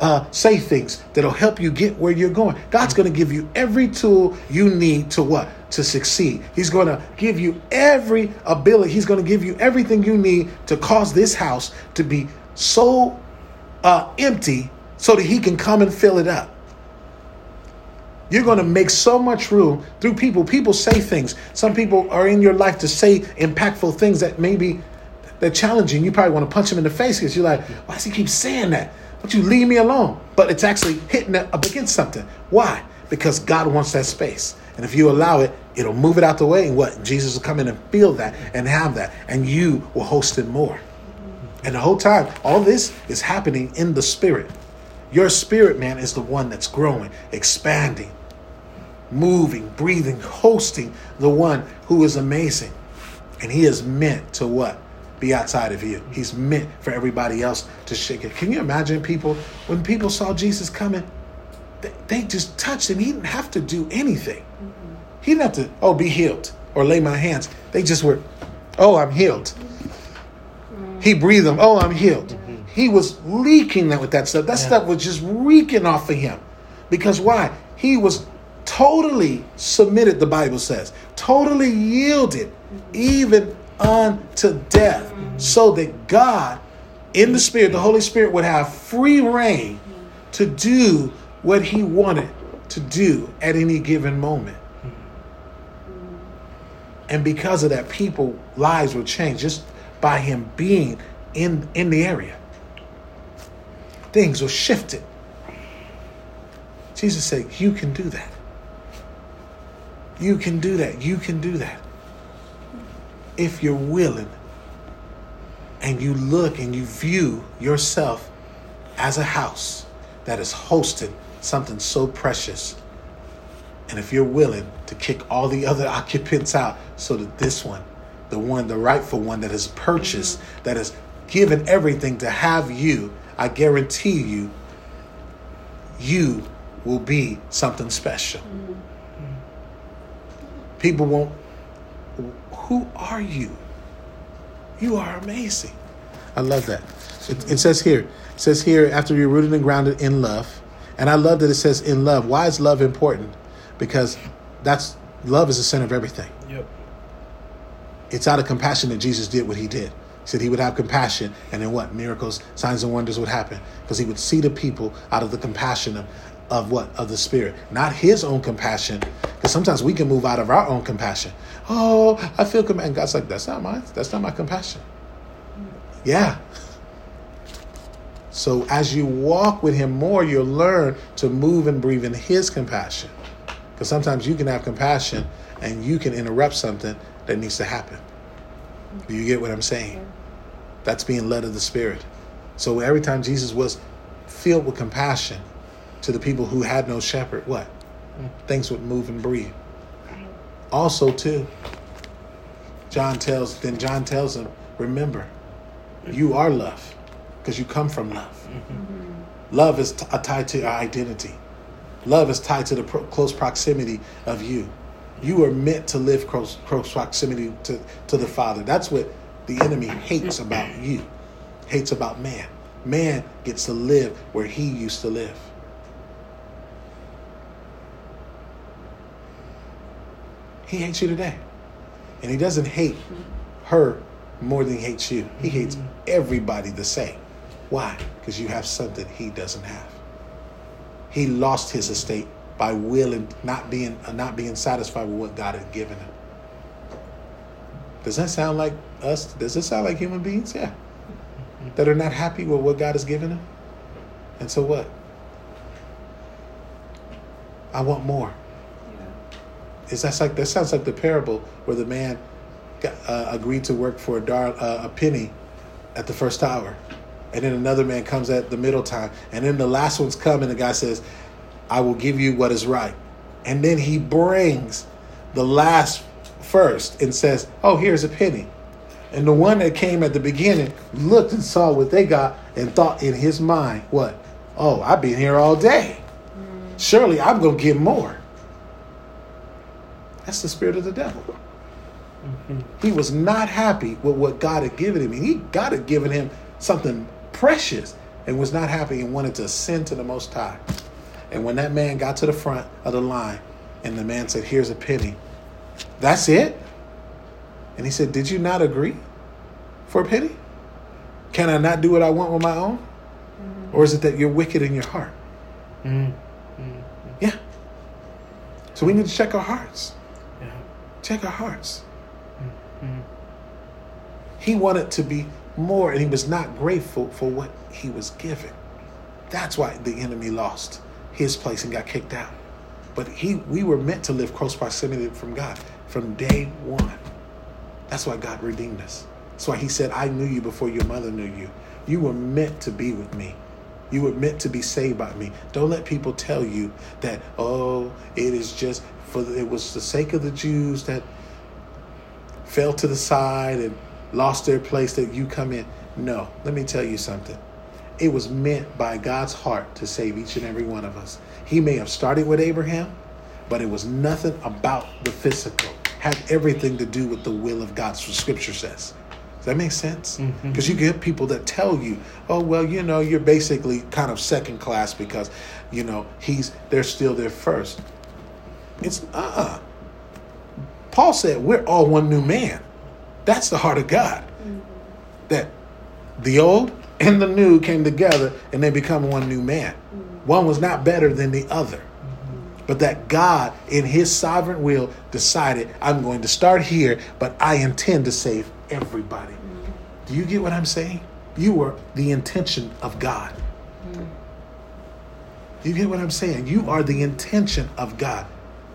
uh, say things that'll help you get where you're going. God's going to give you every tool you need to what? To succeed. He's going to give you every ability. He's going to give you everything you need to cause this house to be so uh, empty so that He can come and fill it up. You're going to make so much room through people. People say things. Some people are in your life to say impactful things that maybe they're challenging. You probably want to punch them in the face because you're like, why does he keep saying that? Don't you leave me alone? But it's actually hitting up against something. Why? Because God wants that space. And if you allow it, it'll move it out the way. And what? Jesus will come in and feel that and have that. And you will host it more. And the whole time, all this is happening in the spirit. Your spirit, man, is the one that's growing, expanding, moving, breathing, hosting the one who is amazing. And he is meant to what? Be outside of you. He's meant for everybody else to shake it. Can you imagine people, when people saw Jesus coming, they, they just touched him. He didn't have to do anything. Mm-hmm. He didn't have to, oh, be healed or lay my hands. They just were, oh, I'm healed. Mm-hmm. He breathed them, oh, I'm healed. Mm-hmm. He was leaking that with that stuff. That yeah. stuff was just reeking off of him. Because why? He was totally submitted, the Bible says, totally yielded, even unto death, so that God, in the Spirit, the Holy Spirit, would have free rein to do what He wanted to do at any given moment. And because of that, people lives were changed just by him being in, in the area. Things were shifted. Jesus said, You can do that. You can do that. You can do that. If you're willing and you look and you view yourself as a house that is hosting something so precious. And if you're willing to kick all the other occupants out so that this one, the one, the rightful one that has purchased, mm-hmm. that has given everything to have you, I guarantee you, you will be something special. Mm-hmm. People won't. Who are you? You are amazing. I love that. It, it says here, it says here, after you're rooted and grounded in love, and I love that it says in love. Why is love important? Because that's love is the center of everything. Yep. It's out of compassion that Jesus did what he did. He said he would have compassion, and then what? Miracles, signs, and wonders would happen because he would see the people out of the compassion of, of what? Of the Spirit, not his own compassion. Because sometimes we can move out of our own compassion. Oh, I feel compassion. And God's like, that's not mine. That's not my compassion. Yeah. So as you walk with Him more, you'll learn to move and breathe in His compassion. Because sometimes you can have compassion and you can interrupt something that needs to happen. Do you get what I'm saying? That's being led of the Spirit. So every time Jesus was filled with compassion, to the people who had no shepherd, what? Things would move and breathe. Also, too, John tells, then John tells them, remember, you are love because you come from love. Mm-hmm. Love is t- tied to your identity. Love is tied to the pro- close proximity of you. You are meant to live close, close proximity to, to the Father. That's what the enemy hates about you, hates about man. Man gets to live where he used to live. He hates you today. And he doesn't hate her more than he hates you. He hates mm-hmm. everybody the same. Why? Because you have something he doesn't have. He lost his estate by willing not being uh, not being satisfied with what God had given him. Does that sound like us? Does it sound like human beings? Yeah. That are not happy with what God has given them? And so what? I want more. Is that like that sounds like the parable where the man got, uh, agreed to work for a, dar- uh, a penny at the first hour, and then another man comes at the middle time, and then the last one's coming. The guy says, "I will give you what is right," and then he brings the last first and says, "Oh, here's a penny." And the one that came at the beginning looked and saw what they got and thought in his mind, "What? Oh, I've been here all day. Mm. Surely I'm gonna get more." That's the spirit of the devil. Mm-hmm. He was not happy with what God had given him. He God had given him something precious, and was not happy and wanted to ascend to the Most High. And when that man got to the front of the line, and the man said, Here's a penny, that's it? And he said, Did you not agree for a penny? Can I not do what I want with my own? Mm-hmm. Or is it that you're wicked in your heart? Mm-hmm. Yeah. So we need to check our hearts. Check our hearts. Mm-hmm. He wanted to be more, and he was not grateful for what he was given. That's why the enemy lost his place and got kicked out. But he, we were meant to live close proximity from God from day one. That's why God redeemed us. That's why He said, "I knew you before your mother knew you. You were meant to be with me. You were meant to be saved by me. Don't let people tell you that, oh, it is just for it was the sake of the Jews that fell to the side and lost their place that you come in. No, let me tell you something. It was meant by God's heart to save each and every one of us. He may have started with Abraham, but it was nothing about the physical. Had everything to do with the will of God, so scripture says. That make sense? Because mm-hmm. you get people that tell you, "Oh, well, you know, you're basically kind of second class because, you know, he's they're still there first. It's uh-uh. Paul said, "We're all one new man." That's the heart of God. Mm-hmm. That the old and the new came together and they become one new man. Mm-hmm. One was not better than the other but that God, in His sovereign will, decided, I'm going to start here, but I intend to save everybody. Do you get what I'm saying? You were the intention of God. Do you get what I'm saying? You are the intention of God.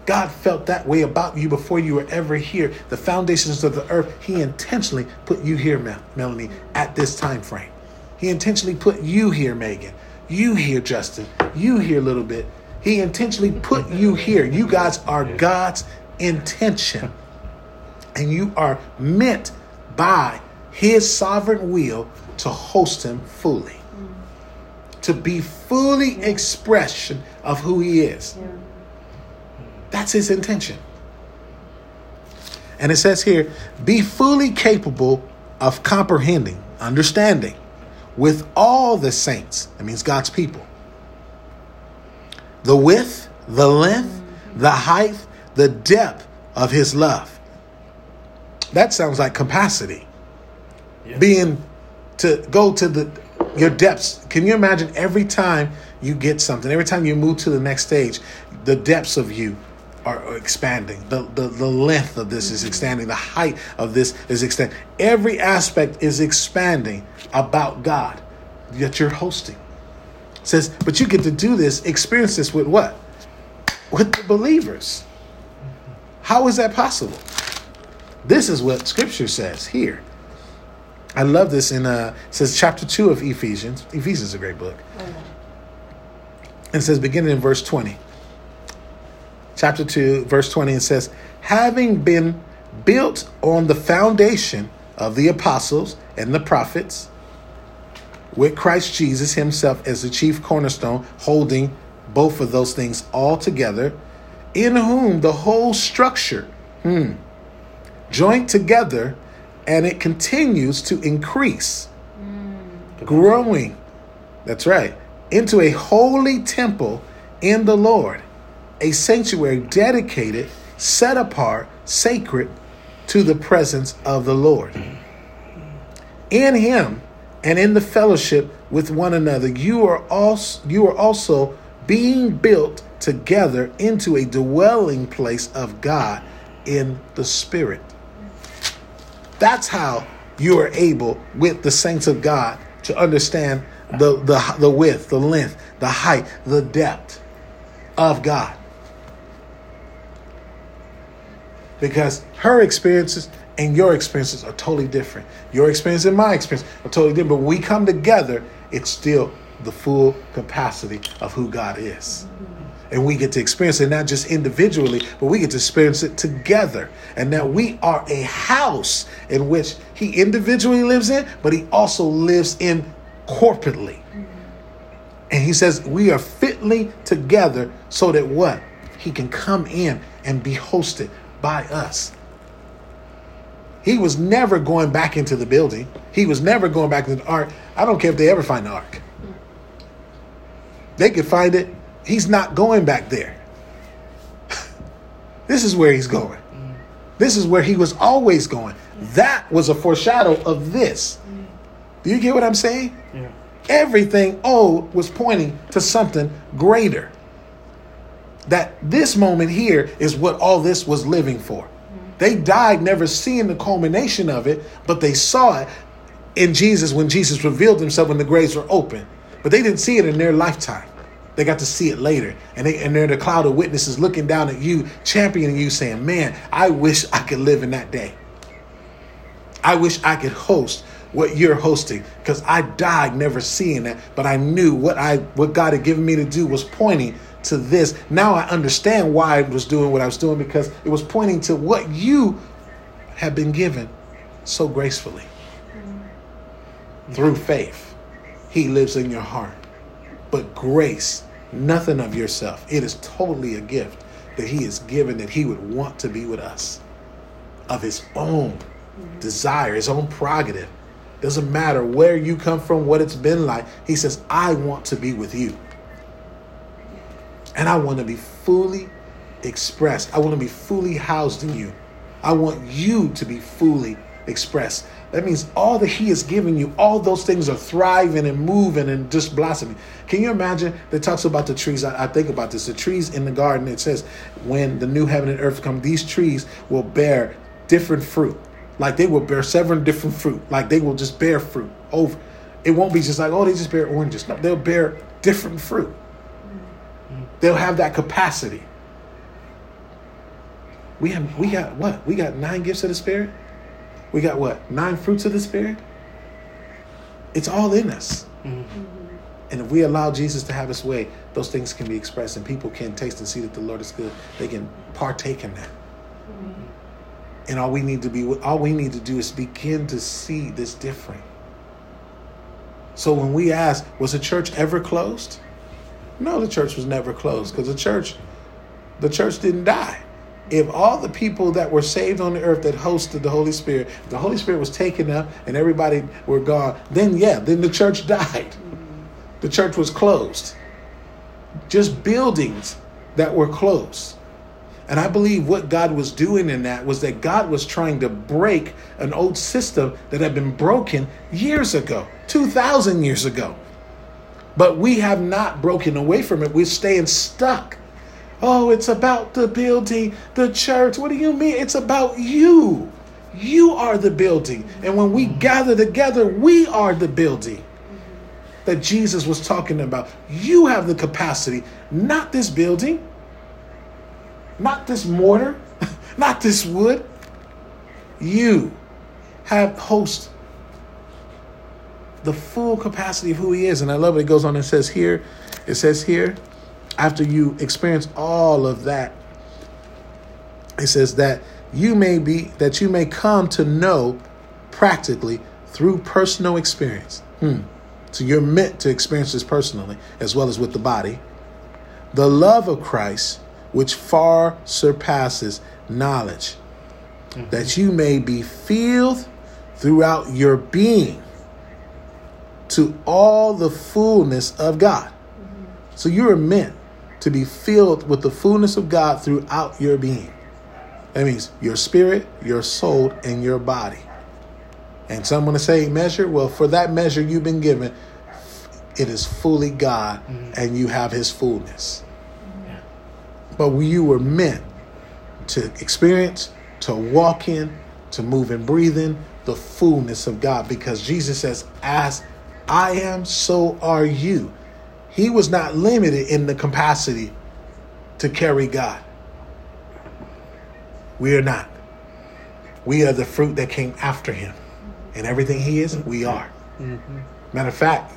God felt that way about you before you were ever here. The foundations of the earth, He intentionally put you here, Mel- Melanie, at this time frame. He intentionally put you here, Megan. You here, Justin. You here, a little bit. He intentionally put you here. You guys are God's intention. And you are meant by his sovereign will to host him fully. To be fully expression of who he is. That's his intention. And it says here, be fully capable of comprehending, understanding with all the saints. That means God's people. The width, the length, mm-hmm. the height, the depth of his love. That sounds like capacity yeah. being to go to the your depths. Can you imagine every time you get something, every time you move to the next stage, the depths of you are expanding. The, the, the length of this is mm-hmm. expanding. The height of this is expanding. Every aspect is expanding about God that you're hosting. It says, but you get to do this, experience this with what? With the believers. How is that possible? This is what scripture says here. I love this in uh it says chapter 2 of Ephesians. Ephesians is a great book. And it says beginning in verse 20. Chapter 2 verse 20 it says having been built on the foundation of the apostles and the prophets with Christ Jesus himself as the chief cornerstone holding both of those things all together in whom the whole structure hmm, joined together and it continues to increase, mm. growing. That's right. Into a holy temple in the Lord, a sanctuary dedicated, set apart, sacred to the presence of the Lord. In him and in the fellowship with one another, you are also you are also being built together into a dwelling place of God in the Spirit. That's how you are able, with the saints of God, to understand the, the, the width, the length, the height, the depth of God. Because her experiences and your experiences are totally different. Your experience and my experience are totally different. But we come together, it's still the full capacity of who God is and we get to experience it not just individually, but we get to experience it together. And now we are a house in which He individually lives in, but He also lives in corporately. And He says we are fitly together so that what? He can come in and be hosted by us. He was never going back into the building. He was never going back to the ark. I don't care if they ever find the ark. They could find it. He's not going back there. this is where he's going. This is where he was always going. That was a foreshadow of this. Do you get what I'm saying? Yeah. Everything old was pointing to something greater. That this moment here is what all this was living for. They died never seeing the culmination of it, but they saw it in Jesus when Jesus revealed himself when the graves were open. But they didn't see it in their lifetime. They got to see it later. And, they, and they're the cloud of witnesses looking down at you, championing you, saying, Man, I wish I could live in that day. I wish I could host what you're hosting because I died never seeing that, but I knew what I what God had given me to do was pointing to this. Now I understand why I was doing what I was doing because it was pointing to what you have been given so gracefully mm. through faith. He lives in your heart. But grace, nothing of yourself. It is totally a gift that He has given that He would want to be with us of His own desire, His own prerogative. Doesn't matter where you come from, what it's been like. He says, I want to be with you. And I want to be fully expressed. I want to be fully housed in you. I want you to be fully expressed. That means all that He has given you, all those things are thriving and moving and just blossoming. Can you imagine? That talks about the trees. I, I think about this. The trees in the garden, it says, when the new heaven and earth come, these trees will bear different fruit. Like they will bear seven different fruit. Like they will just bear fruit over. It won't be just like, oh, they just bear oranges. No, they'll bear different fruit. They'll have that capacity. We have we got what? We got nine gifts of the Spirit. We got what? Nine fruits of the Spirit. It's all in us. Mm-hmm. And if we allow Jesus to have his way, those things can be expressed and people can taste and see that the Lord is good. They can partake in that. Mm-hmm. And all we need to be all we need to do is begin to see this different. So when we ask, was the church ever closed? No, the church was never closed because the church the church didn't die. If all the people that were saved on the earth that hosted the Holy Spirit, the Holy Spirit was taken up and everybody were gone, then yeah, then the church died. The church was closed. Just buildings that were closed. And I believe what God was doing in that was that God was trying to break an old system that had been broken years ago, 2,000 years ago. But we have not broken away from it. We're staying stuck. Oh, it's about the building, the church. What do you mean? It's about you. You are the building. And when we gather together, we are the building that Jesus was talking about. You have the capacity, not this building, not this mortar, not this wood. You have host the full capacity of who he is. And I love it. It goes on and says here, it says here, after you experience all of that, it says that you may be that you may come to know practically through personal experience. Hmm. So you're meant to experience this personally as well as with the body. The love of Christ, which far surpasses knowledge, mm-hmm. that you may be filled throughout your being to all the fullness of God. Mm-hmm. So you are meant to be filled with the fullness of God throughout your being. That means your spirit, your soul, and your body. And some want to say measure. Well, for that measure you've been given, it is fully God mm-hmm. and you have his fullness. Yeah. But you were meant to experience, to walk in, to move and breathe in the fullness of God because Jesus says, As I am, so are you. He was not limited in the capacity to carry God. We are not. We are the fruit that came after him. And everything he is, we are. Mm-hmm. Matter of fact,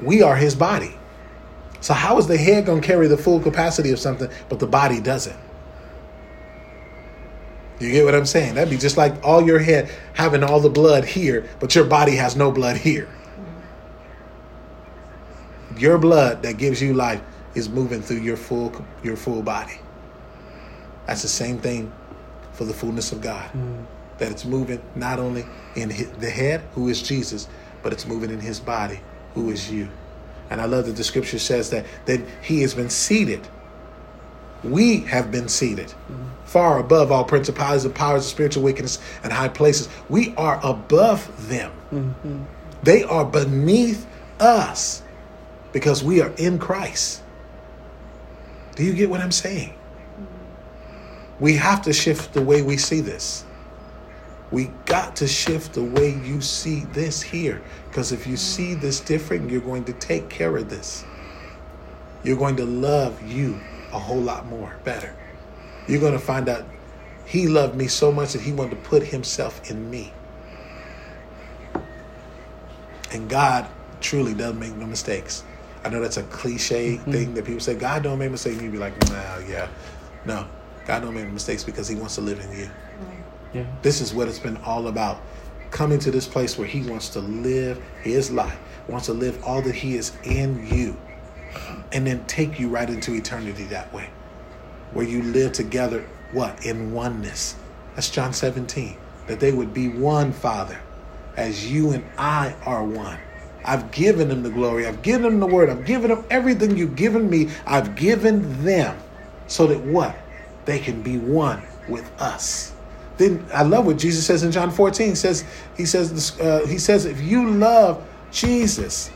we are his body. So, how is the head going to carry the full capacity of something, but the body doesn't? You get what I'm saying? That'd be just like all your head having all the blood here, but your body has no blood here. Your blood that gives you life is moving through your full your full body. That's the same thing for the fullness of God. Mm. That it's moving not only in the head, who is Jesus, but it's moving in his body, who is you. And I love that the scripture says that, that he has been seated. We have been seated mm-hmm. far above all principalities and powers of spiritual wickedness and high places. We are above them. Mm-hmm. They are beneath us because we are in Christ. Do you get what I'm saying? We have to shift the way we see this. We got to shift the way you see this here. Because if you see this different, you're going to take care of this. You're going to love you a whole lot more better. You're going to find out he loved me so much that he wanted to put himself in me. And God truly doesn't make no mistakes. I know that's a cliche mm-hmm. thing that people say, God don't make mistakes. You'd be like, nah, yeah. No, God don't make mistakes because he wants to live in you. Yeah. This is what it's been all about. Coming to this place where he wants to live his life, wants to live all that he is in you, and then take you right into eternity that way. Where you live together, what? In oneness. That's John 17. That they would be one, Father, as you and I are one. I've given them the glory. I've given them the word. I've given them everything you've given me. I've given them so that what? They can be one with us. Then I love what Jesus says in John 14. He says, he says, uh, he says, if you love Jesus,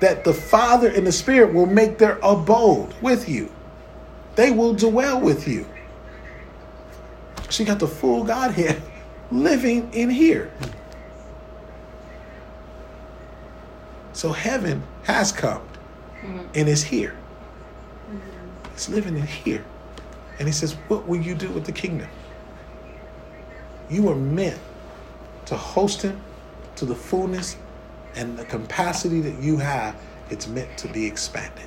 that the Father and the Spirit will make their abode with you. They will dwell with you. She got the full Godhead living in here. So heaven has come mm-hmm. and is here. Mm-hmm. It's living in here. And he says, What will you do with the kingdom? You are meant to host him to the fullness and the capacity that you have. It's meant to be expanded.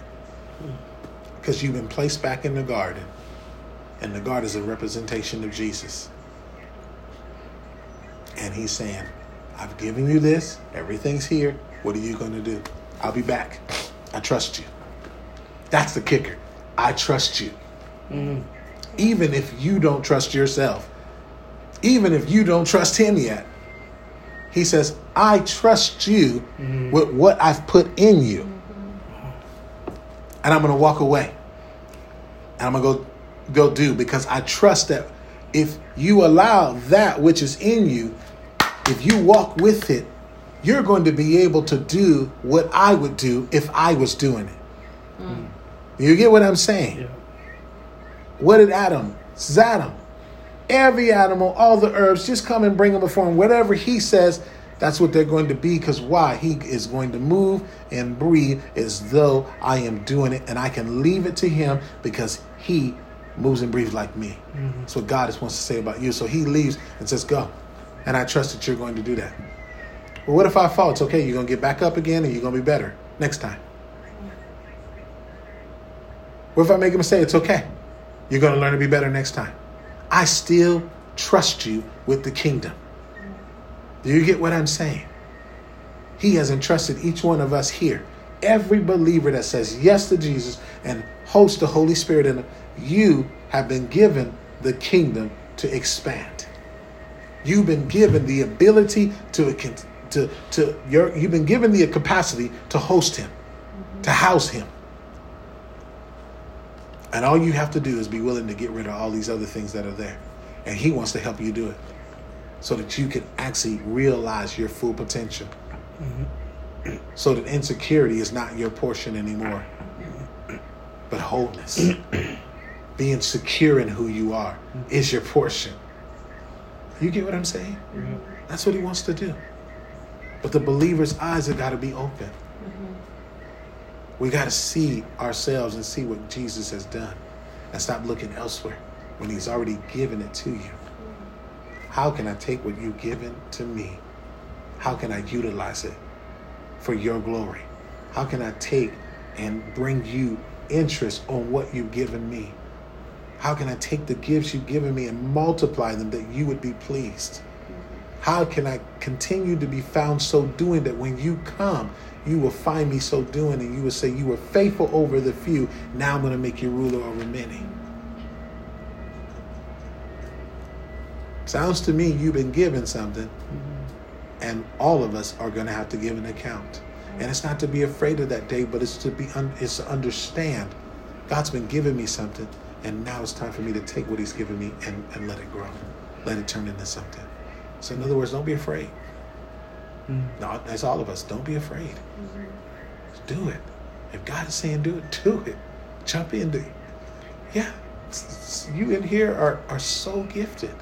Because you've been placed back in the garden, and the garden is a representation of Jesus. And he's saying, I've given you this, everything's here. What are you going to do? I'll be back. I trust you. That's the kicker. I trust you. Mm. Even if you don't trust yourself, even if you don't trust him yet. He says, I trust you mm-hmm. with what I've put in you. And I'm going to walk away. And I'm going to go go do because I trust that if you allow that which is in you, if you walk with it, you're going to be able to do what I would do if I was doing it. Mm. You get what I'm saying? Yeah. What did Adam? Zadam every animal, all the herbs, just come and bring them before him. Whatever he says, that's what they're going to be. Because why? He is going to move and breathe as though I am doing it, and I can leave it to him because he moves and breathes like me. Mm-hmm. That's what God wants to say about you. So he leaves and says, Go. And I trust that you're going to do that. Well, what if I fall? It's okay. You're going to get back up again and you're going to be better next time. What if I make a mistake? It's okay. You're going to learn to be better next time. I still trust you with the kingdom. Do you get what I'm saying? He has entrusted each one of us here. Every believer that says yes to Jesus and hosts the Holy Spirit in you have been given the kingdom to expand. You've been given the ability to to to your you've been given the capacity to host him, to house him. And all you have to do is be willing to get rid of all these other things that are there. And He wants to help you do it so that you can actually realize your full potential. Mm-hmm. So that insecurity is not your portion anymore, but wholeness. Being secure in who you are is your portion. You get what I'm saying? Mm-hmm. That's what He wants to do. But the believer's eyes have got to be open. Mm-hmm. We got to see ourselves and see what Jesus has done and stop looking elsewhere when He's already given it to you. Mm-hmm. How can I take what you've given to me? How can I utilize it for your glory? How can I take and bring you interest on what you've given me? How can I take the gifts you've given me and multiply them that you would be pleased? How can I continue to be found so doing that when you come, you will find me so doing, and you will say, You were faithful over the few, now I'm going to make you ruler over many. Sounds to me you've been given something, mm-hmm. and all of us are going to have to give an account. And it's not to be afraid of that day, but it's to be un- it's to understand God's been giving me something, and now it's time for me to take what He's given me and, and let it grow, let it turn into something. So in other words, don't be afraid. Mm. No, that's all of us. Don't be afraid. Mm-hmm. Do it. If God is saying do it, do it. Jump into it. Yeah, you in here are, are so gifted.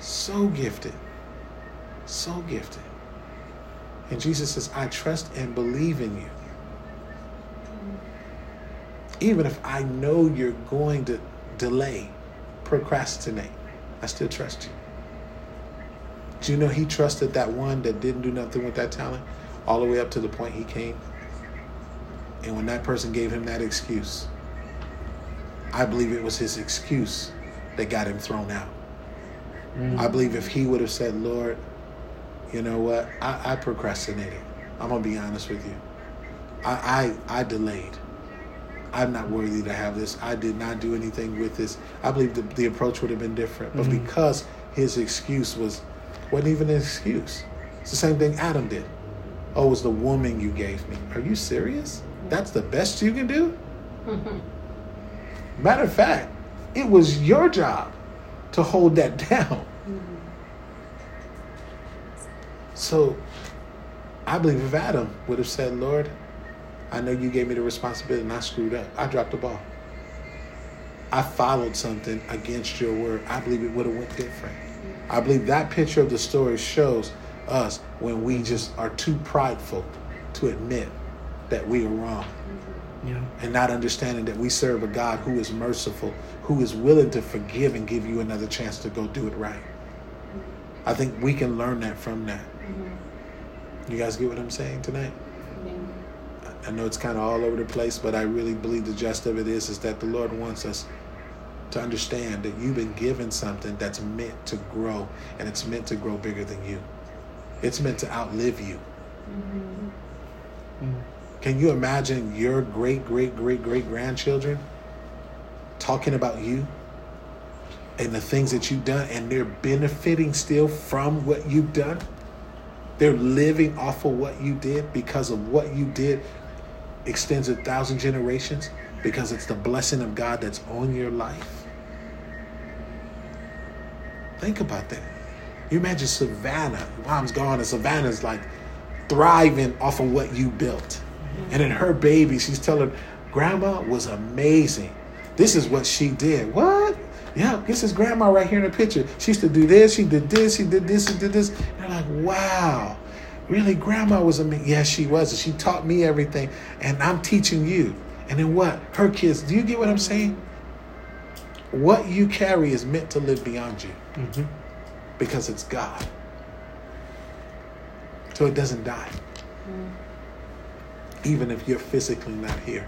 So gifted. So gifted. And Jesus says, I trust and believe in you. Even if I know you're going to delay, procrastinate, I still trust you. Do you know he trusted that one that didn't do nothing with that talent all the way up to the point he came? And when that person gave him that excuse, I believe it was his excuse that got him thrown out. Mm-hmm. I believe if he would have said, Lord, you know what? I, I procrastinated. I'm gonna be honest with you. I, I I delayed. I'm not worthy to have this. I did not do anything with this. I believe the, the approach would have been different. But mm-hmm. because his excuse was wasn't even an excuse. It's the same thing Adam did. Oh, it was the woman you gave me. Are you serious? That's the best you can do? Matter of fact, it was your job to hold that down. Mm-hmm. So I believe if Adam would have said, Lord, I know you gave me the responsibility and I screwed up, I dropped the ball. I followed something against your word. I believe it would have went different. I believe that picture of the story shows us when we just are too prideful to admit that we are wrong. Yeah. And not understanding that we serve a God who is merciful, who is willing to forgive and give you another chance to go do it right. I think we can learn that from that. Mm-hmm. You guys get what I'm saying tonight? I know it's kind of all over the place, but I really believe the gist of it is is that the Lord wants us to understand that you've been given something that's meant to grow, and it's meant to grow bigger than you. It's meant to outlive you. Mm-hmm. Mm. Can you imagine your great, great, great, great grandchildren talking about you and the things that you've done, and they're benefiting still from what you've done? They're living off of what you did because of what you did extends a thousand generations because it's the blessing of God that's on your life. Think about that. You imagine Savannah, mom's gone, and Savannah's like thriving off of what you built. Mm-hmm. And in her baby, she's telling, Grandma was amazing. This is what she did. What? Yeah, this is grandma right here in the picture. She used to do this, she did this, she did this, she did this. And they're like, wow, really, grandma was amazing. Yes, she was. She taught me everything, and I'm teaching you. And then what? Her kids. Do you get what I'm saying? What you carry is meant to live beyond you mm-hmm. because it's God. So it doesn't die. Mm even if you're physically not here.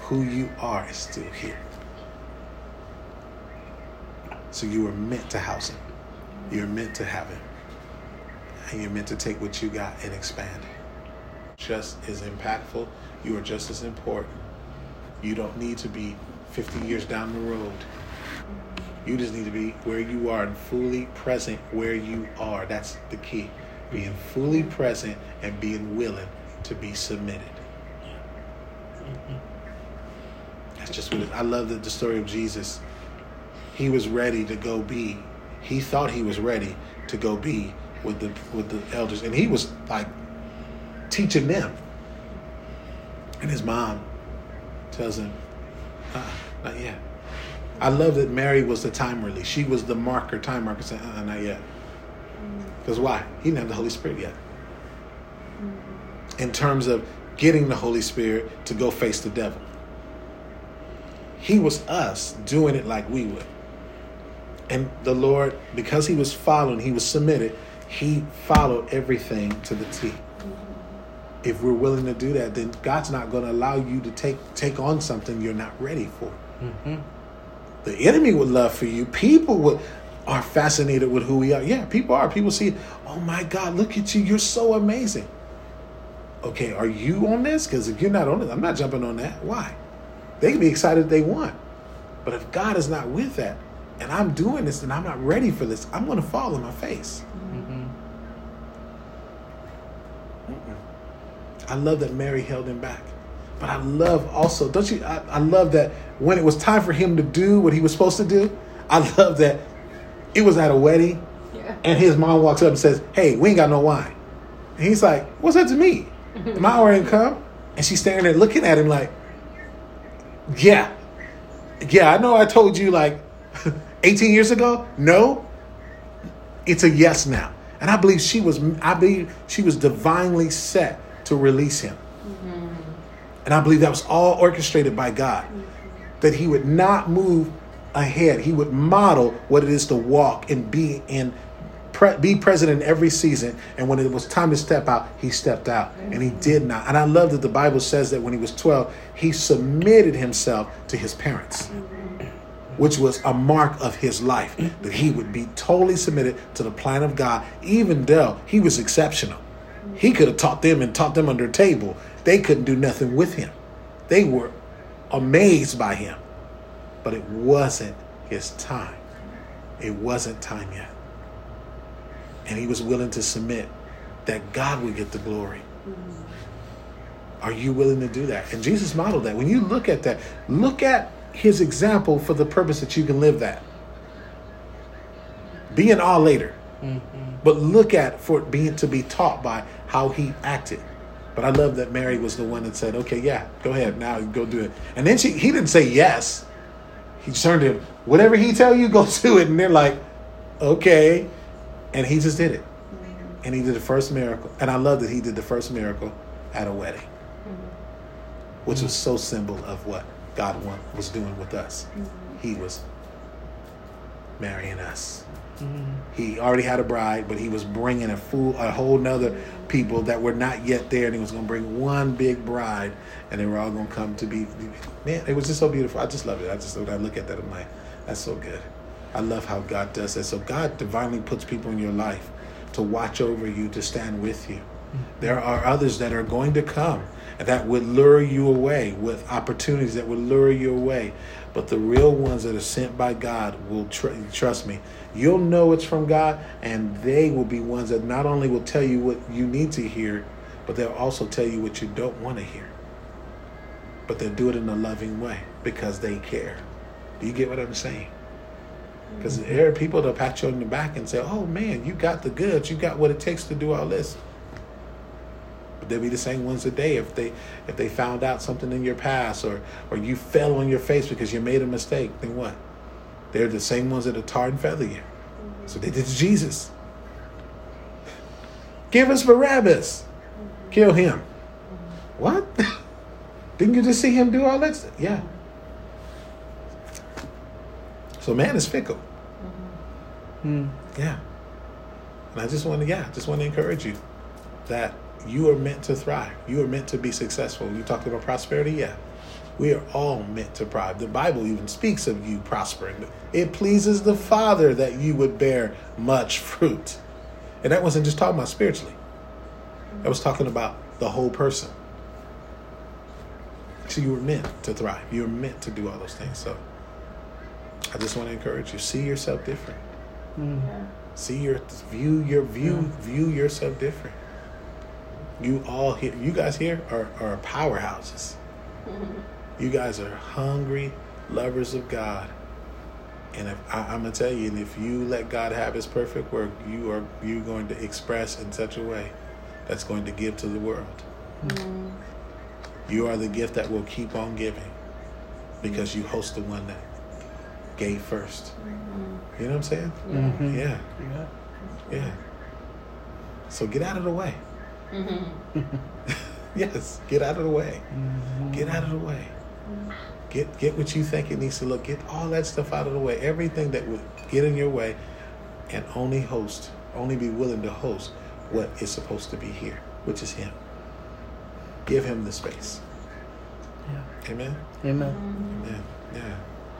Who you are is still here. So you were meant to house him. You're meant to have him. And you're meant to take what you got and expand it. Just as impactful, you are just as important. You don't need to be 50 years down the road. You just need to be where you are and fully present where you are. That's the key. Being fully present and being willing to be submitted. That's just what it, I love the, the story of Jesus. He was ready to go be. He thought he was ready to go be with the with the elders, and he was like teaching them. And his mom tells him, uh, "Not yet." I love that Mary was the time release. She was the marker, time marker, saying, uh, "Not yet." Because why? He didn't have the Holy Spirit yet in terms of getting the Holy Spirit to go face the devil. He was us doing it like we would. And the Lord, because he was following, he was submitted, he followed everything to the T. If we're willing to do that, then God's not going to allow you to take take on something you're not ready for. Mm-hmm. The enemy would love for you. People would are fascinated with who we are. Yeah, people are. People see, oh my God, look at you. You're so amazing okay, are you on this? Because if you're not on it, I'm not jumping on that. Why? They can be excited they want. But if God is not with that, and I'm doing this and I'm not ready for this, I'm going to fall on my face. I love that Mary held him back. But I love also, don't you? I, I love that when it was time for him to do what he was supposed to do, I love that it was at a wedding Yeah. and his mom walks up and says, Hey, we ain't got no wine. And he's like, What's that to me? My hour ain't come. And she's standing there looking at him like, Yeah. Yeah, I know I told you like 18 years ago. No. It's a yes now. And I believe she was I believe she was divinely set to release him. And I believe that was all orchestrated by God. That he would not move ahead. He would model what it is to walk and be in pre- be present in every season. And when it was time to step out, he stepped out. And he did not. And I love that the Bible says that when he was 12, he submitted himself to his parents. Which was a mark of his life, that he would be totally submitted to the plan of God, even though he was exceptional. He could have taught them and taught them under a table. They couldn't do nothing with him. They were amazed by him. But it wasn't his time. It wasn't time yet. And he was willing to submit that God would get the glory. Are you willing to do that? And Jesus modeled that. When you look at that, look at his example for the purpose that you can live that. Be in awe later. Mm-hmm. But look at for it being to be taught by how he acted. But I love that Mary was the one that said, "Okay, yeah, go ahead now, go do it." And then she, he didn't say yes. He turned him, whatever he tell you, go do it. And they're like, "Okay," and he just did it. And he did the first miracle. And I love that he did the first miracle at a wedding, which was so symbol of what God was doing with us. He was marrying us. He already had a bride, but he was bringing a full, a whole nother people that were not yet there, and he was going to bring one big bride, and they were all going to come to be. Man, it was just so beautiful. I just love it. I just when I look at that, I'm like, that's so good. I love how God does that. So God divinely puts people in your life to watch over you, to stand with you. There are others that are going to come that would lure you away with opportunities that would lure you away. But the real ones that are sent by God will tr- trust me. You'll know it's from God, and they will be ones that not only will tell you what you need to hear, but they'll also tell you what you don't want to hear. But they'll do it in a loving way because they care. Do you get what I'm saying? Because mm-hmm. there are people that pat you on the back and say, "Oh man, you got the goods. You got what it takes to do all this." But they'll be the same ones today if they if they found out something in your past or or you fell on your face because you made a mistake. Then what? They're the same ones that are tar and feather you. So they did to Jesus. Give us Barabbas. Kill him. What? Didn't you just see him do all that stuff? Yeah. So man is fickle. Mm. Yeah. And I just want to, yeah, just want to encourage you that you are meant to thrive. You are meant to be successful. You talked about prosperity, yeah. We are all meant to thrive. The Bible even speaks of you prospering. It pleases the Father that you would bear much fruit. And that wasn't just talking about spiritually. That was talking about the whole person. So you were meant to thrive. You were meant to do all those things. So I just want to encourage you. See yourself different. Mm. See your view your view view yourself different. You all here you guys here are, are powerhouses. You guys are hungry lovers of God. And if I, I'm gonna tell you, and if you let God have His perfect work, you are you going to express in such a way that's going to give to the world. Mm-hmm. You are the gift that will keep on giving because you host the one that gave first. Mm-hmm. You know what I'm saying? Mhm. Yeah, Yeah. yeah. So get out of the way. Mm-hmm. yes, get out of the way. Get out of the way. Get get what you think it needs to look. Get all that stuff out of the way. Everything that would get in your way, and only host, only be willing to host what is supposed to be here, which is Him. Give Him the space. Yeah. Amen. Amen. Amen. Yeah.